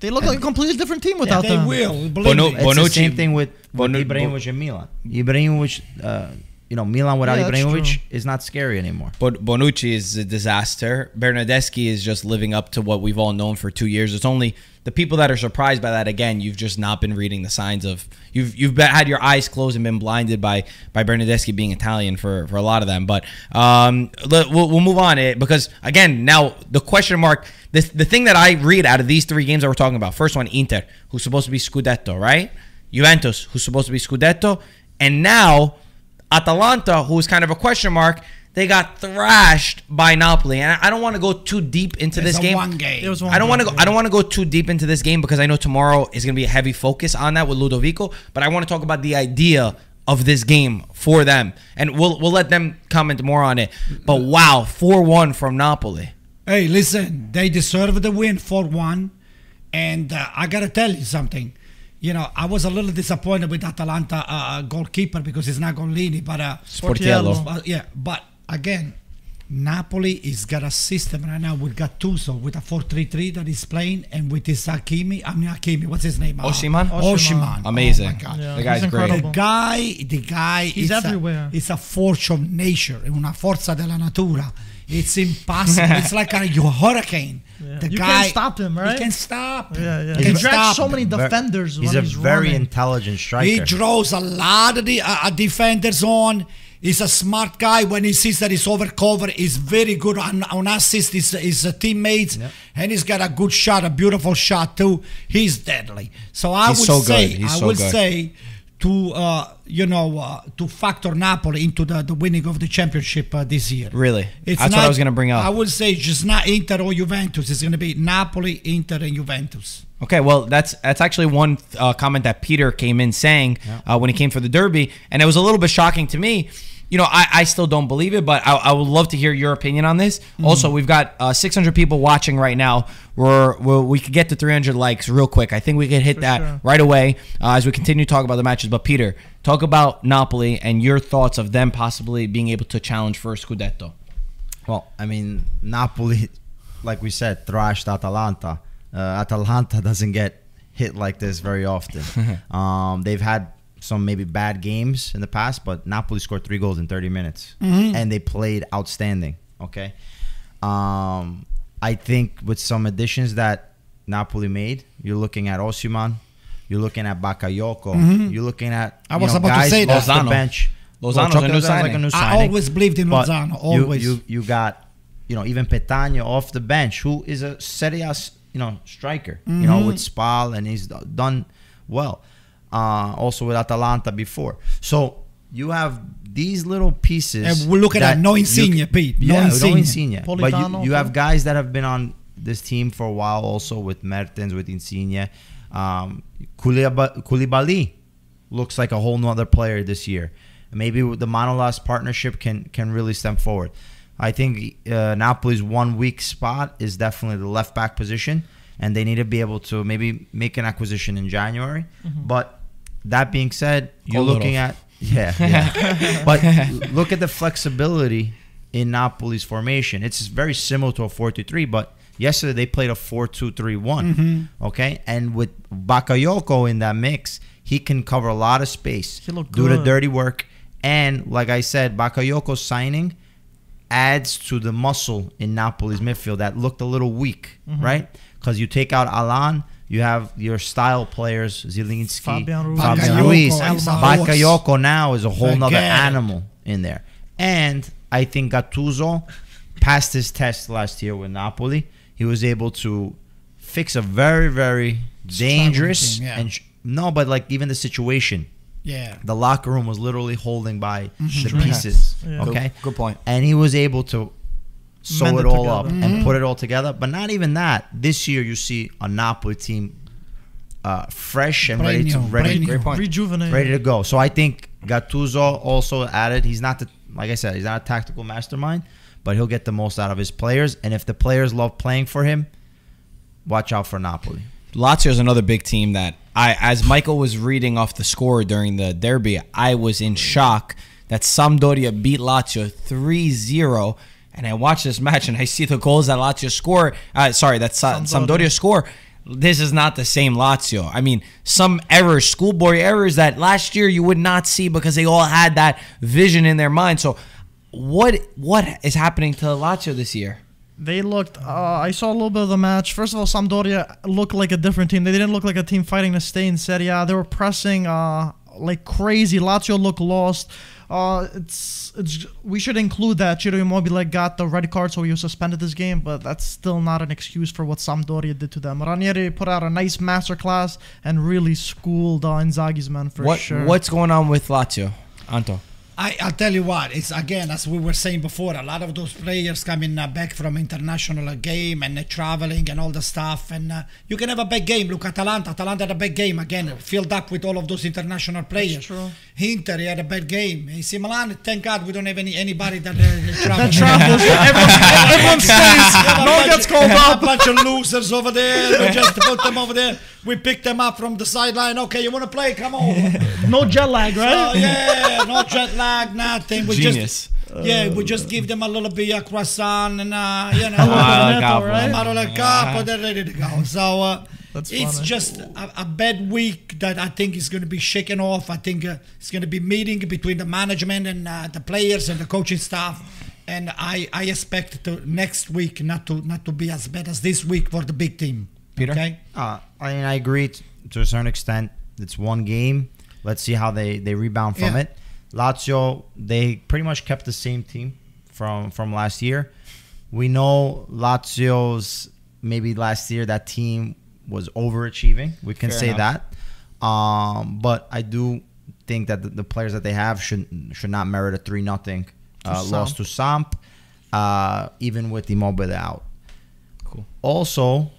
They look like a completely different team without they them. will. Believe Bono- me. It's the same thing with, with Bonu- Ibrahimovic and Milan. Ibrahimovic, uh, you know, Milan without Yeah, Ibrahimovic is not scary anymore. But Bonucci is a disaster. Bernadeschi is just living up to what we've all known for two years. It's only the people that are surprised by that. Again, you've just not been reading the signs of you've you've been, had your eyes closed and been blinded by by Bernadeschi being Italian for for a lot of them. But um, we'll, we'll move on it because again, now the question mark. The, the thing that I read out of these three games that we're talking about. First one, Inter, who's supposed to be Scudetto, right? Juventus, who's supposed to be Scudetto, and now Atalanta, who is kind of a question mark, they got thrashed by Napoli, and I I don't want to go too deep into It's this a game. one game. It was one I don't want to go. game, I don't want to go too deep into this game because I know tomorrow is going to be a heavy focus on that with Ludovico. But I want to talk about the idea of this game for them, and we'll we'll let them comment more on it. But wow, four one from Napoli. Hey, listen, they deserve the win 4 1. And uh, I got to tell you something. You know, I was a little disappointed with Atalanta uh, goalkeeper because it's not Gollini, but uh, Sportiello. but, yeah, but again, Napoli is got a system right now with Gattuso with a 4-3-3 that he's playing and with his Hakimi, I mean Hakimi, what's his name? Oshiman. Osimhen? Osimhen. Amazing. Oh my God. Yeah, The guy's he's great. The guy, the guy He's is everywhere. A, it's a force of nature, è una forza della natura. It's impossible. it's like a hurricane. Yeah. The You guy can't stop him, right? You can't stop. Yeah, yeah. You He can drags so many him. Ver- defenders He's a he's very running. intelligent striker. He draws a lot of the uh, uh, defenders on. He's a smart guy. When he sees that he's over cover, he's very good on, on assist his, his uh, teammates. And he's got a good shot, a beautiful shot too. He's deadly. So I He's would so say. He's I so would good. say to uh, you know uh, to factor Napoli into the, the winning of the championship uh, this year. Really? It's That's what I was gonna bring up. I would say just not Inter or Juventus. It's going to be Napoli, Inter, and Juventus. Okay, well, that's that's actually one uh, comment that Peter came in saying uh, when he came for the Derby, and it was a little bit shocking to me. You know, I, I still don't believe it, but I, I would love to hear your opinion on this. Mm-hmm. Also, we've got uh, 600 people watching right now. We're, we're we could get to 300 likes real quick. I think we could hit For that sure. right away uh, as we continue to talk about the matches. But Peter, talk about Napoli and your thoughts of them possibly being able to challenge for a Scudetto. Well, I mean, Napoli, like we said, thrashed Atalanta. Uh, Atalanta doesn't get hit like this very often. um, they've had some maybe bad games in the past, but Napoli scored three goals in 30 minutes, mm-hmm. and they played outstanding. Okay, um, I think with some additions that Napoli made, you're looking at Osimhen, you're looking at Bakayoko, mm-hmm. you're looking at I you was know, about to guys say that. off the bench. Lozano's Well, a new Lozano's like signing. I signing. always believed in But Lozano. you- Always. You, you got, you know, even Petagna off the bench, who is a Serie A, you know, striker, you know, mm-hmm. with Spal, and he's done well. Uh, also with Atalanta before. So you have these little pieces. And we look at that, no Insigne, Pete, no Yeah, no Insigne. Insigne. But you, you have guys that have been on this team for a while also with Mertens, with Insigne. Um, Kouliba- Koulibaly looks like a whole nother player this year. Maybe the Manolas partnership can can really step forward. I think uh, Napoli's one weak spot is definitely the left back position, and they need to be able to maybe make an acquisition in January. But that being said, you're Kolarov. looking at yeah, yeah. but look at the flexibility in Napoli's formation. It's very similar to a 4-2-3, but yesterday they played a 4-2-3-1. Okay? And with Bakayoko in that mix, he can cover a lot of space, He looked do the dirty work, and like I said, Bakayoko's signing adds to the muscle in Napoli's midfield that looked a little weak, Mm-hmm. right? Because you take out Alan, you have your style players, Zielinski, Fabian Ruiz. Fabian Bakayoko, Ruiz. Bakayoko now is a whole nother animal in there. And I think Gattuso passed his test last year with Napoli. He was able to fix a very, very dangerous team, yeah. and sh- no, but like even the situation. yeah. The locker room was literally holding by mm-hmm. the pieces. Yeah. Good- Okay, good point. And he was able to sew Mend it it all up together. and put it all together. But not even that. This year, you see a Napoli team uh, fresh and ready to Brand ready brand new. Great point. Rejuvenate. ready to go. So I think Gattuso also added. He's not the like I said, he's not a tactical mastermind, but he'll get the most out of his players. And if the players love playing for him, watch out for Napoli. Lazio is another big team that I, as Michael was reading off the score during the derby, I was in shock that Sampdoria beat Lazio 3-0. And I watch this match and I see the goals that Lazio score. Uh, sorry, that Sa- Sampdoria. Sampdoria score. This is not the same Lazio. I mean, some errors, schoolboy errors that last year you would not see because they all had that vision in their mind. So, what what is happening to Lazio this year? They looked. Uh, I saw a little bit of the match. First of all, Sampdoria looked like a different team. They didn't look like a team fighting to stay in Serie A. They were pressing uh, like crazy. Lazio looked lost. Uh, it's it's. We should include that Ciro Immobile got the red card, so he was suspended this game. But that's still not an excuse for what Sampdoria did to them. Ranieri put out a nice masterclass and really schooled uh, Inzaghi's men for what sure. what's going on with Lazio, Anto? I, I'll tell you what, it's again, as we were saying before, a lot of those players coming uh, back from international uh, game and uh, traveling and all the stuff. And uh, you can have a big game. Look, Atalanta. Atalanta had a big game again, filled up with all of those international players. That's true. Inter, he had a bad game. AC Milan, thank God we don't have any anybody that uh, travels. travels. everyone, everyone stays. No one gets called up. A bunch of losers over there. We just put them over there. We picked them up from the sideline. Okay, you want to play? Come on. No jet lag, right? Oh yeah, no jet lag, nothing. We Genius. just yeah, we just give them a little bit of croissant and uh, you know, Ah, Cornetto, Gabbo. right? capo, they're ready to go. So uh, That's it's funny. just a, a bad week that I think is going to be shaken off. I think uh, it's going to be meeting between the management and uh, the players and the coaching staff. And I, I expect to next week not to not to be as bad as this week for the big team. Peter? Okay. Uh, I mean, I agree t- to a certain extent. It's one game. Let's see how they, they rebound from Yeah. it. Lazio, they pretty much kept the same team from from last year. We know Lazio's maybe last year that team was overachieving. We can Fair say enough. that. Um, but I do think that the, the players that they have should should not merit a three nothing uh, loss to Samp, uh, even with Immobile out. Cool. Also,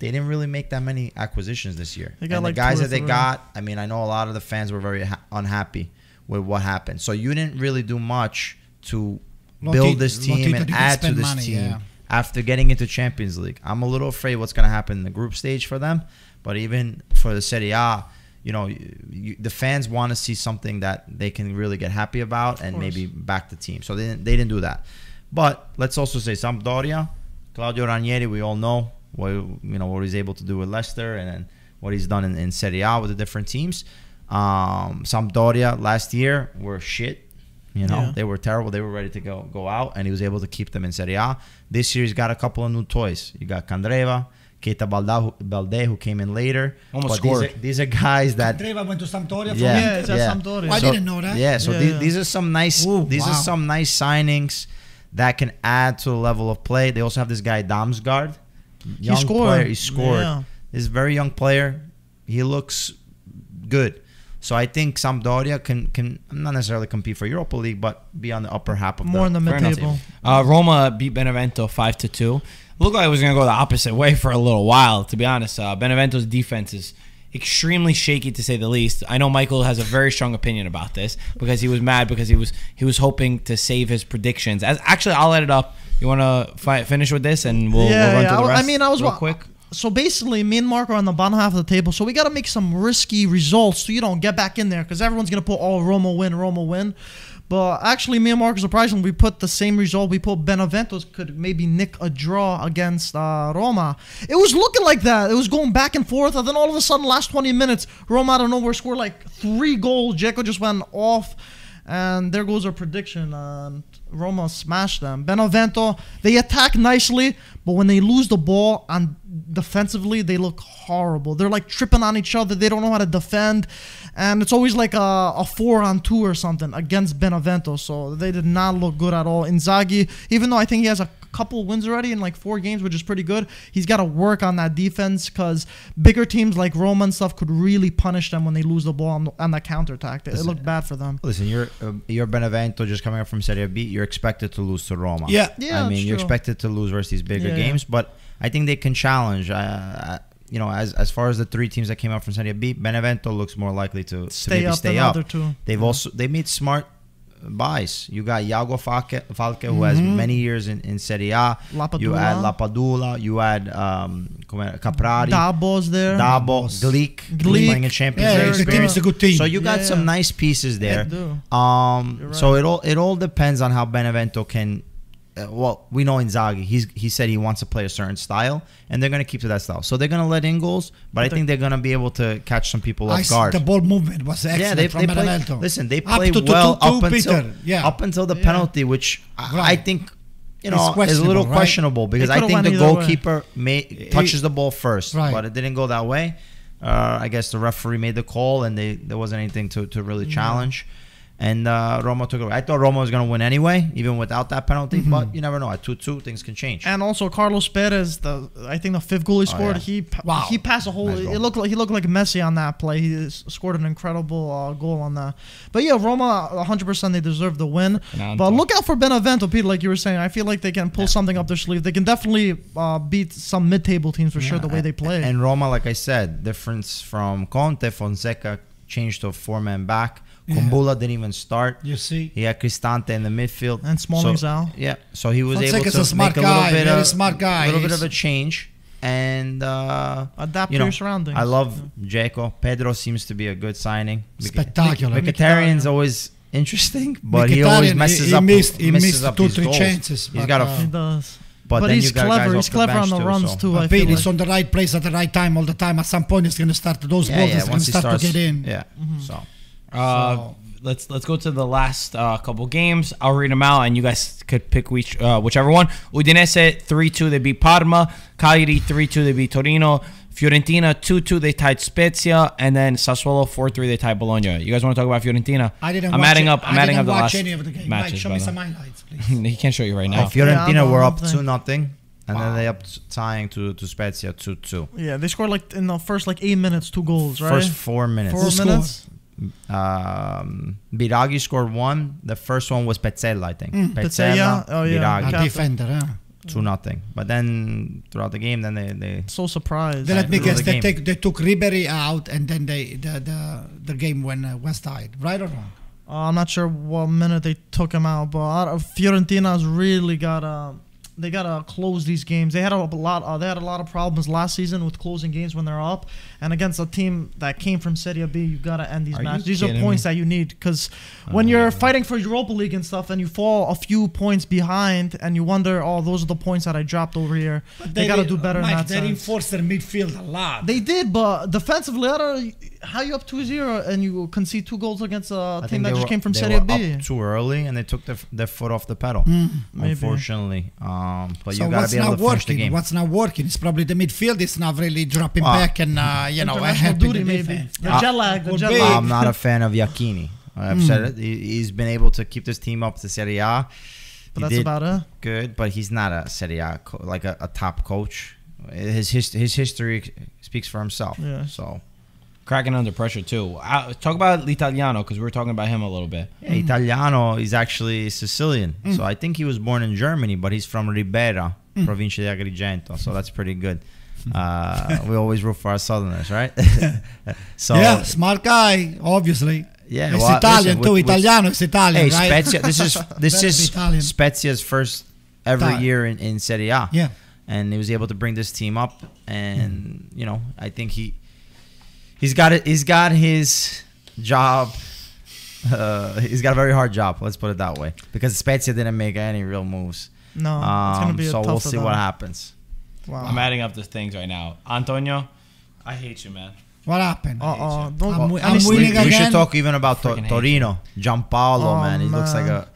they didn't really make that many acquisitions this year. They got and like the guys that they got, I mean, I know a lot of the fans were very ha- unhappy with what happened. So you didn't really do much to Lotito- build this team Lotito and add to this money, team yeah. after getting into Champions League. I'm a little afraid what's going to happen in the group stage for them. But even for the Serie A, you know, you, you, the fans want to see something that they can really get happy about and maybe back the team. So they didn't, they didn't do that. But let's also say Sampdoria, Claudio Ranieri. We all know what you know what he's able to do with Leicester, and then what he's done in, in Serie A with the different teams. Um, Sampdoria last year were shit. You know Yeah. they were terrible. They were ready to go go out, and he was able to keep them in Serie A. This year he's got a couple of new toys. You got Candreva, Keita Balda, Balde, who came in later. Almost But these scored. are, these are guys that Treva went to Sampdoria for Yeah. Yeah, it's at Sampdoria. I So- didn't know that. Yeah, so Yeah, the- yeah. these are some nice. Ooh, these wow. are some nice signings that can add to the level of play. They also have this guy Damsgaard, young scored. player. He scored. Yeah. He's a very young player. He looks good. So I think Sampdoria can can not necessarily compete for Europa League, but be on the upper half of More the in the mid-table. Uh, Roma beat Benevento five to two. Looked like it was going to go the opposite way for a little while. To be honest, uh, Benevento's defense is extremely shaky to say the least. I know Michael has a very strong opinion about this because he was mad because he was he was hoping to save his predictions. As actually, I'll let it up. You want to finish with this and we'll, yeah, we'll run yeah. through the I- rest. I mean, I was real quick. So basically, me and Mark are on the bottom half of the table. So we got to make some risky results so you don't get back in there because everyone's gonna put oh Roma win, Roma win. But actually, me and Mark surprisingly we put the same result. We put Benevento could maybe nick a draw against uh, Roma. It was looking like that. It was going back and forth, and then all of a sudden, last 20 minutes, Roma out of nowhere scored like three goals. Dzeko just went off. And there goes our prediction. And Roma smashed them. Benevento, they attack nicely, but when they lose the ball and defensively, they look horrible. They're like tripping on each other. They don't know how to defend. And it's always like a, a four on two or something against Benevento. So they did not look good at all. Inzaghi, even though I think he has a couple wins already in like four games, which is pretty good, he's got to work on that defense because bigger teams like Roma and stuff could really punish them when they lose the ball on, on that counterattack. It, it looked bad for them. Listen, you're uh, you're Benevento just coming up from Serie B. You're expected to lose to Roma. Yeah. Yeah, I mean, you're true. expected to lose versus these bigger Yeah, yeah. games, but I think they can challenge. Uh, uh, you know, as as far as the three teams that came out from Serie B, Benevento looks more likely to, to Stay maybe up stay the up. other two. They've Yeah. also they made smart buys. You got Iago Falque, Falque who has Mm-hmm. many years in, in Serie A. You Lapadula. add Lapadula. You add um, Caprari, Dabo's there. Dabo, Glik, Glik. playing in Champions Yeah, League. the team is a good team. So you got Yeah, some yeah. nice pieces there. Um, You're so it all it all depends on how Benevento can. Uh, well, we know Inzaghi. He's he said he wants to play a certain style, and they're gonna keep to that style. So they're gonna let in goals, but I think they're gonna be able to catch some people off s- guard. The ball movement was excellent yeah, they, from they play, listen. They Up played to- to- well to- up to until Peter, yeah. up until the Yeah. penalty, which I, I think you know is a little right? questionable because I think the either way. goalkeeper may, touches the ball first, Right. but it didn't go that way. Uh, I guess the referee made the call, and they there wasn't anything to, to really challenge. And uh, Roma took it. away. I thought Roma was going to win anyway, even without that penalty. But you never know. At two-two, things can change. And also Carlos Perez, the I think the fifth goal he scored, yeah. he Wow. he passed a whole. Nice it looked like he looked like Messi on that play. He scored an incredible uh, goal on that. But yeah, Roma, 100 percent they deserve the win. Fernando. But look out for Benevento, Peter. Like you were saying, I feel like they can pull something up their sleeve. They can definitely uh, beat some mid-table teams for sure. The way they play. And Roma, like I said, difference from Conte, Fonseca changed to a four-man back. Kumbula didn't even start. You see? He had Cristante in the midfield. And Smalling's so, out. Yeah, so he was able to a smart make a little guy, bit very of smart guy. a little bit of a change, and uh, Adapt you to know, your surroundings. I love Dzeko. Pedro seems to be a good signing. Spectacular. Mik- Mkhitaryan's always interesting, but he always he- messes he up. missed- he messes missed up two, his three goals. chances, He's but, got a. uh, he does. but But, he's you got guys clever. He's clever on the too, runs so- too. I feel Pete like. on the right place at the right time all the time. At some point, he's going to start those yeah, balls. yeah. He's going to start starts, to get in. yeah. So Uh, So- let's let's go to the last uh, couple games. I'll read them out, and you guys could pick which uh, whichever one. Udinese three two they beat Parma. Cagliari three two they beat Torino. Fiorentina two two they tied Spezia, and then Sassuolo four three they tied Bologna. You guys want to talk about Fiorentina? I didn't. I'm watch adding it. up. I'm I adding up the watch last any of the game. matches. Mike, show me some highlights, please. he can't show you right Oh, now. Fiorentina Yeah, were up two nothing, and then Wow. they up tying to to Spezia two two. Yeah, they scored like in the first like eight minutes, two goals, right? First four minutes. Four Who minutes. Um, Biraghi scored one. The first one was Pezzella, I think. Mm, Pezzella, oh, yeah. Biraghi, A defender, huh? two nothing. But then throughout the game, then they they So surprised. Then let me guess. the They, take, they took Ribery out, and then they the the, the game when uh, West tied. Right or wrong? Uh, I'm not sure what minute they took him out, but uh, Fiorentina's really got uh, they gotta close these games. They had a lot. Uh, they had a lot of problems last season with closing games when they're up, and against a team that came from Serie B, you gotta end these Are matches. These are points me? that you need because when you're fighting for Europa League and stuff, and you fall a few points behind, and you wonder, oh, those are the points that I dropped over here. They, gotta do better Mike, in that they sense. reinforced their midfield a lot. They did, but defensively, I don't. How you up 2-0 and you concede two goals against a I team that just were, came from they Serie B? up too early and they took their, their foot off the pedal. Maybe. Unfortunately, um, but so you gotta what's be able not to finish the working? game. What's not working? It's probably the midfield is not really dropping Ah. back and uh, you know International helping duty, the maybe. defense. The Ah. jet lag. The jet be. lag. I'm not a fan of Iachini. I've said it. He, he's been able to keep this team up to Serie A. But He that's about it. good, but he's not a Serie A co- like a, a top coach. His his his history speaks for himself. Yeah. So Cracking under pressure too. Uh, talk about L'Italiano because we were talking about him a little bit. yeah, Italiano is actually Sicilian. So I think he was born in Germany, but he's from Ribera, provincia di Agrigento. So that's pretty good. Uh, we always root for our Southerners, right? so yeah, smart guy, obviously. Yeah, it's well, Italian listen, too. with- with- Italiano is Italian, Hey, right? Spezia. This is this is Italian. Spezia's first ever Time. year in, in Serie A. Yeah. and he was able to bring this team up, and you know, I think he he's got it. He's got his job. Uh, he's got a very hard job. Let's put it that way, because Spezia didn't make any real moves. No, it's gonna Um, be a so tough we'll see what happens. Wow. I'm adding up the things right now. Antonio, I hate you, man. What happened? Uh oh, Don't. wi- and I'm winning We, we should talk even about to- Torino. Giampaolo, Oh, man, he looks like a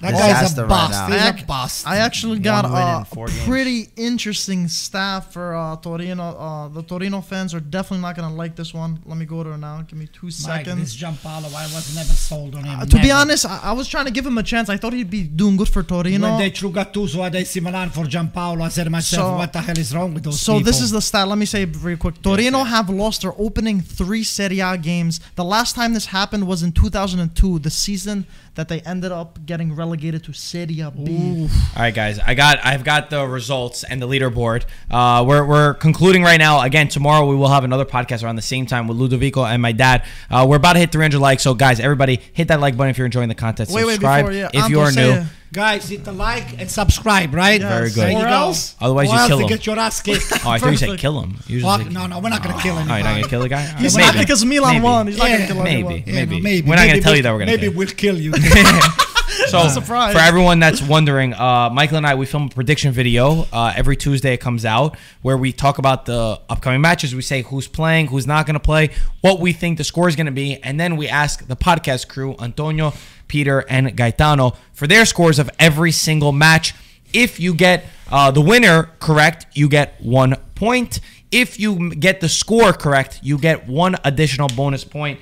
that guy's a right bust. now. He's I a bust. I actually got One win uh, in four a games. pretty interesting staff for uh, Torino. Uh, the Torino fans are definitely not gonna like this one. Let me go to now. Give me two Mike, seconds. this Giampaolo, I was never sold on him. Uh, to be honest, I, I was trying to give him a chance. I thought he'd be doing good for Torino. when they threw Gattuso at AC Milan for Giampaolo, I said to myself, So- what the hell is wrong with those So people? this is the stat. Let me say it very quick. Torino have lost their opening three Serie A games. The last time this happened was in 2002, the season that they ended up getting relegated to Serie B. All right, guys. I got I've got the results and the leaderboard. Uh, we're, we're concluding right now. Again, tomorrow we will have another podcast around the same time with Ludovico and my dad. Uh, we're about to hit 300 likes. So, guys, everybody hit that like button if you're enjoying the content. Wait, wait, Subscribe before, yeah, if you are say new. It. Guys, hit the like and subscribe, right? Yes. Very good. There you Or go. else- Otherwise, or you else kill to him. get your ass kicked. Oh, I thought you said kill him. Usually, Fuck, no, no, we're not gonna kill Oh, anybody. you're not gonna kill the guy. He's Maybe. not because Milan Maybe. won. He's not gonna kill maybe. anyone. Yeah, no, maybe. We're not gonna Maybe tell you we'll- that we're gonna Maybe kill we'll kill you. So surprise. for everyone that's wondering, uh, Michael and I we film a prediction video uh, every Tuesday. It comes out where we talk about the upcoming matches. We say who's playing, who's not going to play, what we think the score is going to be, and then we ask the podcast crew, Antonio, Peter, and Gaetano, for their scores of every single match. If you get uh, the winner correct, you get one point. If you get the score correct, you get one additional bonus point.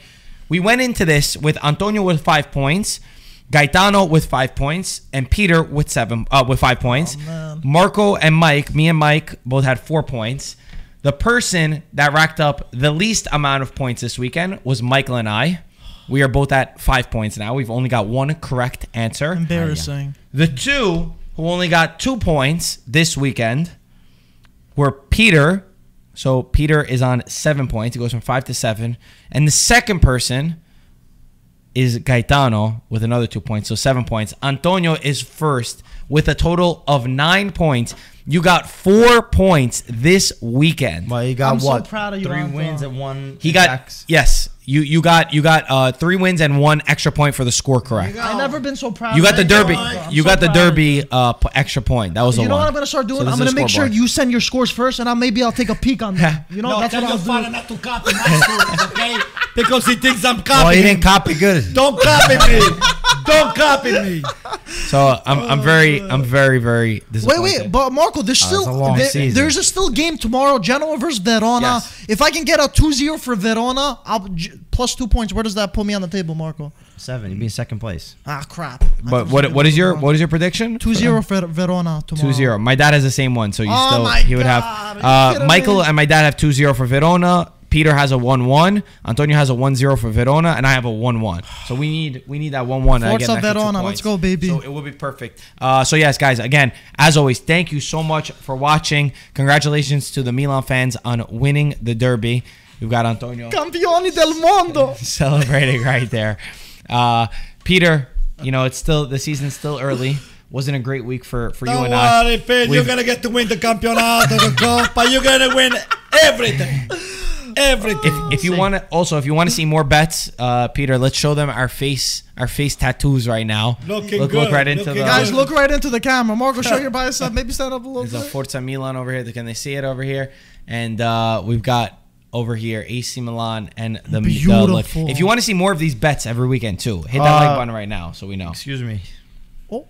We went into this with Antonio with five points. Gaetano with five points and Peter with seven uh, with five points. man. Marco and Mike, me and Mike both had four points. The person that racked up the least amount of points this weekend was Michael and I. We are both at five points now. We've only got one correct answer. Embarrassing. The two who only got two points this weekend were Peter. So Peter is on seven points. He goes from five to seven. And the second person is Gaetano with another two points. So seven points. Antonio is first with a total of nine points. You got four points this weekend. Well, you got I'm so what? proud of you, Three Anto. wins and one. He got X. yes. You you got you got uh, three wins and one extra point for the score correct. I've never been so proud. You of got the derby. I'm You so got the proud of derby uh, p- extra point. That was the You know one. what I'm gonna start doing? So this I'm is gonna a make sure scoreboard. you send your scores first, and I'll maybe I'll take a peek on that. You know, no, that's tell what your I'll father do. not to copy my stories, okay? Because he thinks I'm Oh, copying he didn't copy good. Don't copy me. Don't copy me. So I'm I'm very I'm very very Wait, disappointed. wait, wait, but Marco, there's still it's a long there- season. there's a still game tomorrow. Genoa versus Verona. Yes. If I can get a 2-0 for Verona, I'll j- plus two points. Where does that put me on the table, Marco? Seven. You'd be in second place. Ah, crap. But what what is your what is your prediction? 2-0 for Verona tomorrow. 2-0. My dad has the same one, so you Oh still my he would God, have are you uh, kidding Michael me? and my dad have 2-0 for Verona. Peter has a 1-1. Antonio has a 1-0 for Verona, and I have a 1-1. So we need we need that 1-1. and I Forza an extra two Verona, let's go, baby. So it will be perfect. Uh, so yes, guys. Again, as always, thank you so much for watching. Congratulations to the Milan fans on winning the derby. We've got Antonio Campioni del mondo. celebrating right there. Uh, Peter, you know it's still the season's still early, wasn't a great week for for you Don't and I. worry, Pete. You're gonna get to win the campionato, the coppa. You're gonna win everything. Everything. If, if you want to, also if you want to see more bets, uh, Peter, let's show them our face, our face tattoos right now. Looking look, look right into looking the Guys, look right into the camera. Marco, show your bicep. Maybe stand up a little There's a bit. Forza Milan over here. Can they see it over here? And uh, we've got over here AC Milan and the the Beautiful. like- If you want to see more of these bets every weekend too, hit that Uh, like button right now so we know. Excuse me, Oh,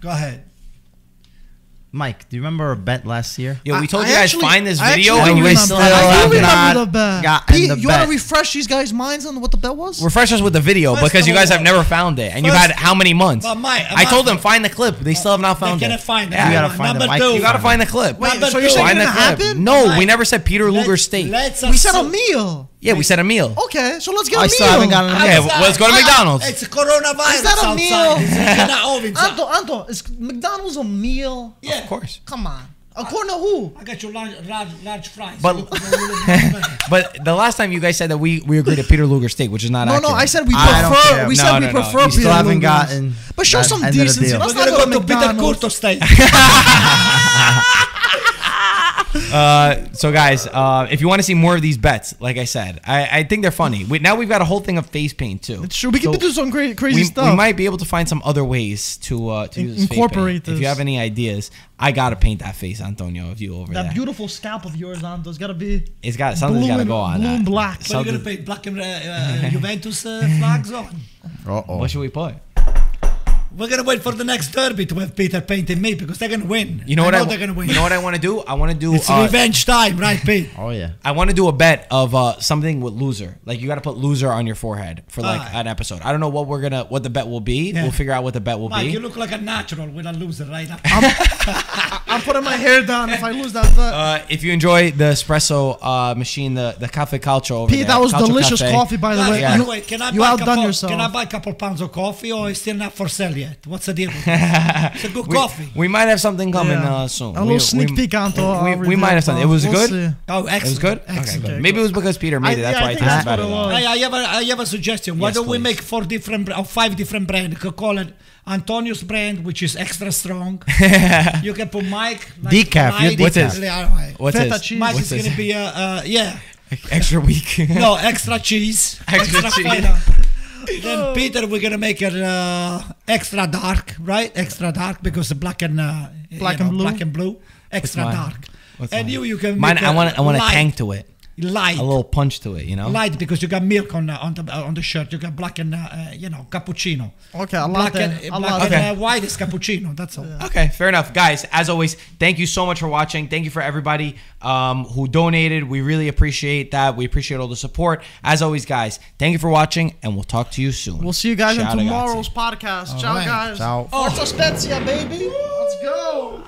Go ahead. Mike. Do you remember a bet last year? Yo, we told I you guys actually- find this video actually and you do guys remember still that. have I not do remember the bet. gotten Pete, the you want to refresh these guys' minds on what the bet was? refresh us with the video First because you guys have never found it and you've had how many months? But Mike- I told them find the clip. They still have not found can't it. find it. Yeah. You gotta Number find it, Mike. two. You gotta find the clip. Wait, so you're saying Find it the clip. happen? No, we never said Peter Luger Let's- steak. We said a meal. Yeah, we said a meal. Okay, so let's get a I meal. I still haven't gotten a Okay, meal. well, let's go to I- McDonald's. It's coronavirus Is that a outside. meal? It's in the. Anto, Anto, is McDonald's a meal? Yeah. Of course. Come on. According to who? I got you large, large, large fries. But- But the last time you guys said that we we agreed to Peter Luger steak, which is not No, accurate. no, I said we I don't prefer. care. We No, said no, we no. prefer. We still Peter haven't Luger's. gotten But show that some end of the decency. deal. Let's We're not gonna go go to to Peter McDonald's. Curto steak. Uh, so guys, uh, if you want to see more of these bets, like I said, I, I think they're funny. We, now we've got a whole thing of face paint too. It's true. We can So do some cra- crazy we, stuff. we might be able to find some other ways to uh, to In- use this face incorporate paint. If you have any ideas, I gotta paint that face, Antonio. Of you over that there, beautiful scalp of yours, Anto, it's gotta be it's got something's blue gotta go on blue and black. What are you Something- gonna pay? Black and uh, uh, Juventus uh, flags on. Uh-oh. What should we put? We're gonna wait for the next derby to have Peter painting me because they're gonna win. You know I what know I, they're gonna win. You know what I want to do? I want to do. It's uh, revenge time, right, Pete? Oh yeah. I want to do a bet of uh, something with loser. Like you got to put loser on your forehead for like Alright. an episode. I don't know what we're gonna what the bet will be. Yeah. We'll figure out what the bet will Mike, be. you look like a natural with a loser right now. I'm putting my hair down if I lose that bet. Uh, if you enjoy the espresso uh, machine, the the Cafe Calcio over Pete, there, that was Calcio delicious Cafe. coffee, by the Guys, way. Yeah. You, way, can I you buy a outdone couple, yourself. Can I buy a couple pounds of coffee or it's still not for sale yet? What's the deal? With this? it's a good We, coffee. we might have something coming Yeah. uh, soon. A We- little sneak we- peek, Anto. We, I'll we might have something. It was We'll good. see. Oh, excellent. It was good. Excellent. Okay, good. Maybe it was because Peter made I- it. That's yeah, I why it think tastes that's what better. it though. was. I, I, have a, I have a suggestion. Why Yes, don't we please. make four different br- or five different brands? You could call it Antonio's brand, which is extra strong. you can put Mike. Like Decaf, you're Mike. What's his? Yeah. What's Feta this? cheese. Mike What's is gonna be a, uh yeah. extra weak. No, extra cheese. Extra cheese. feta. then Peter, we're gonna make it uh, extra dark, right? Extra dark because the black and uh, you Black know, and blue? black and blue, extra dark. What's and mine? you, you can Mine, make I it want I want a light, tang to it, light, a little punch to it. You know. light because you got milk on the on the uh, on the shirt. You got black and uh, uh, you know cappuccino. Okay, a black latte. and, a black latte. and Okay. uh, white is cappuccino. That's all. Okay, fair enough, guys. As always, thank you so much for watching. Thank you for everybody um, who donated. We really appreciate that. We appreciate all the support. As always, guys, thank you for watching, and we'll talk to you soon. We'll see you guys Ciao, in ragazzi. tomorrow's podcast. Ciao, right. guys. Ciao. Forza Spezia, baby. Let's go.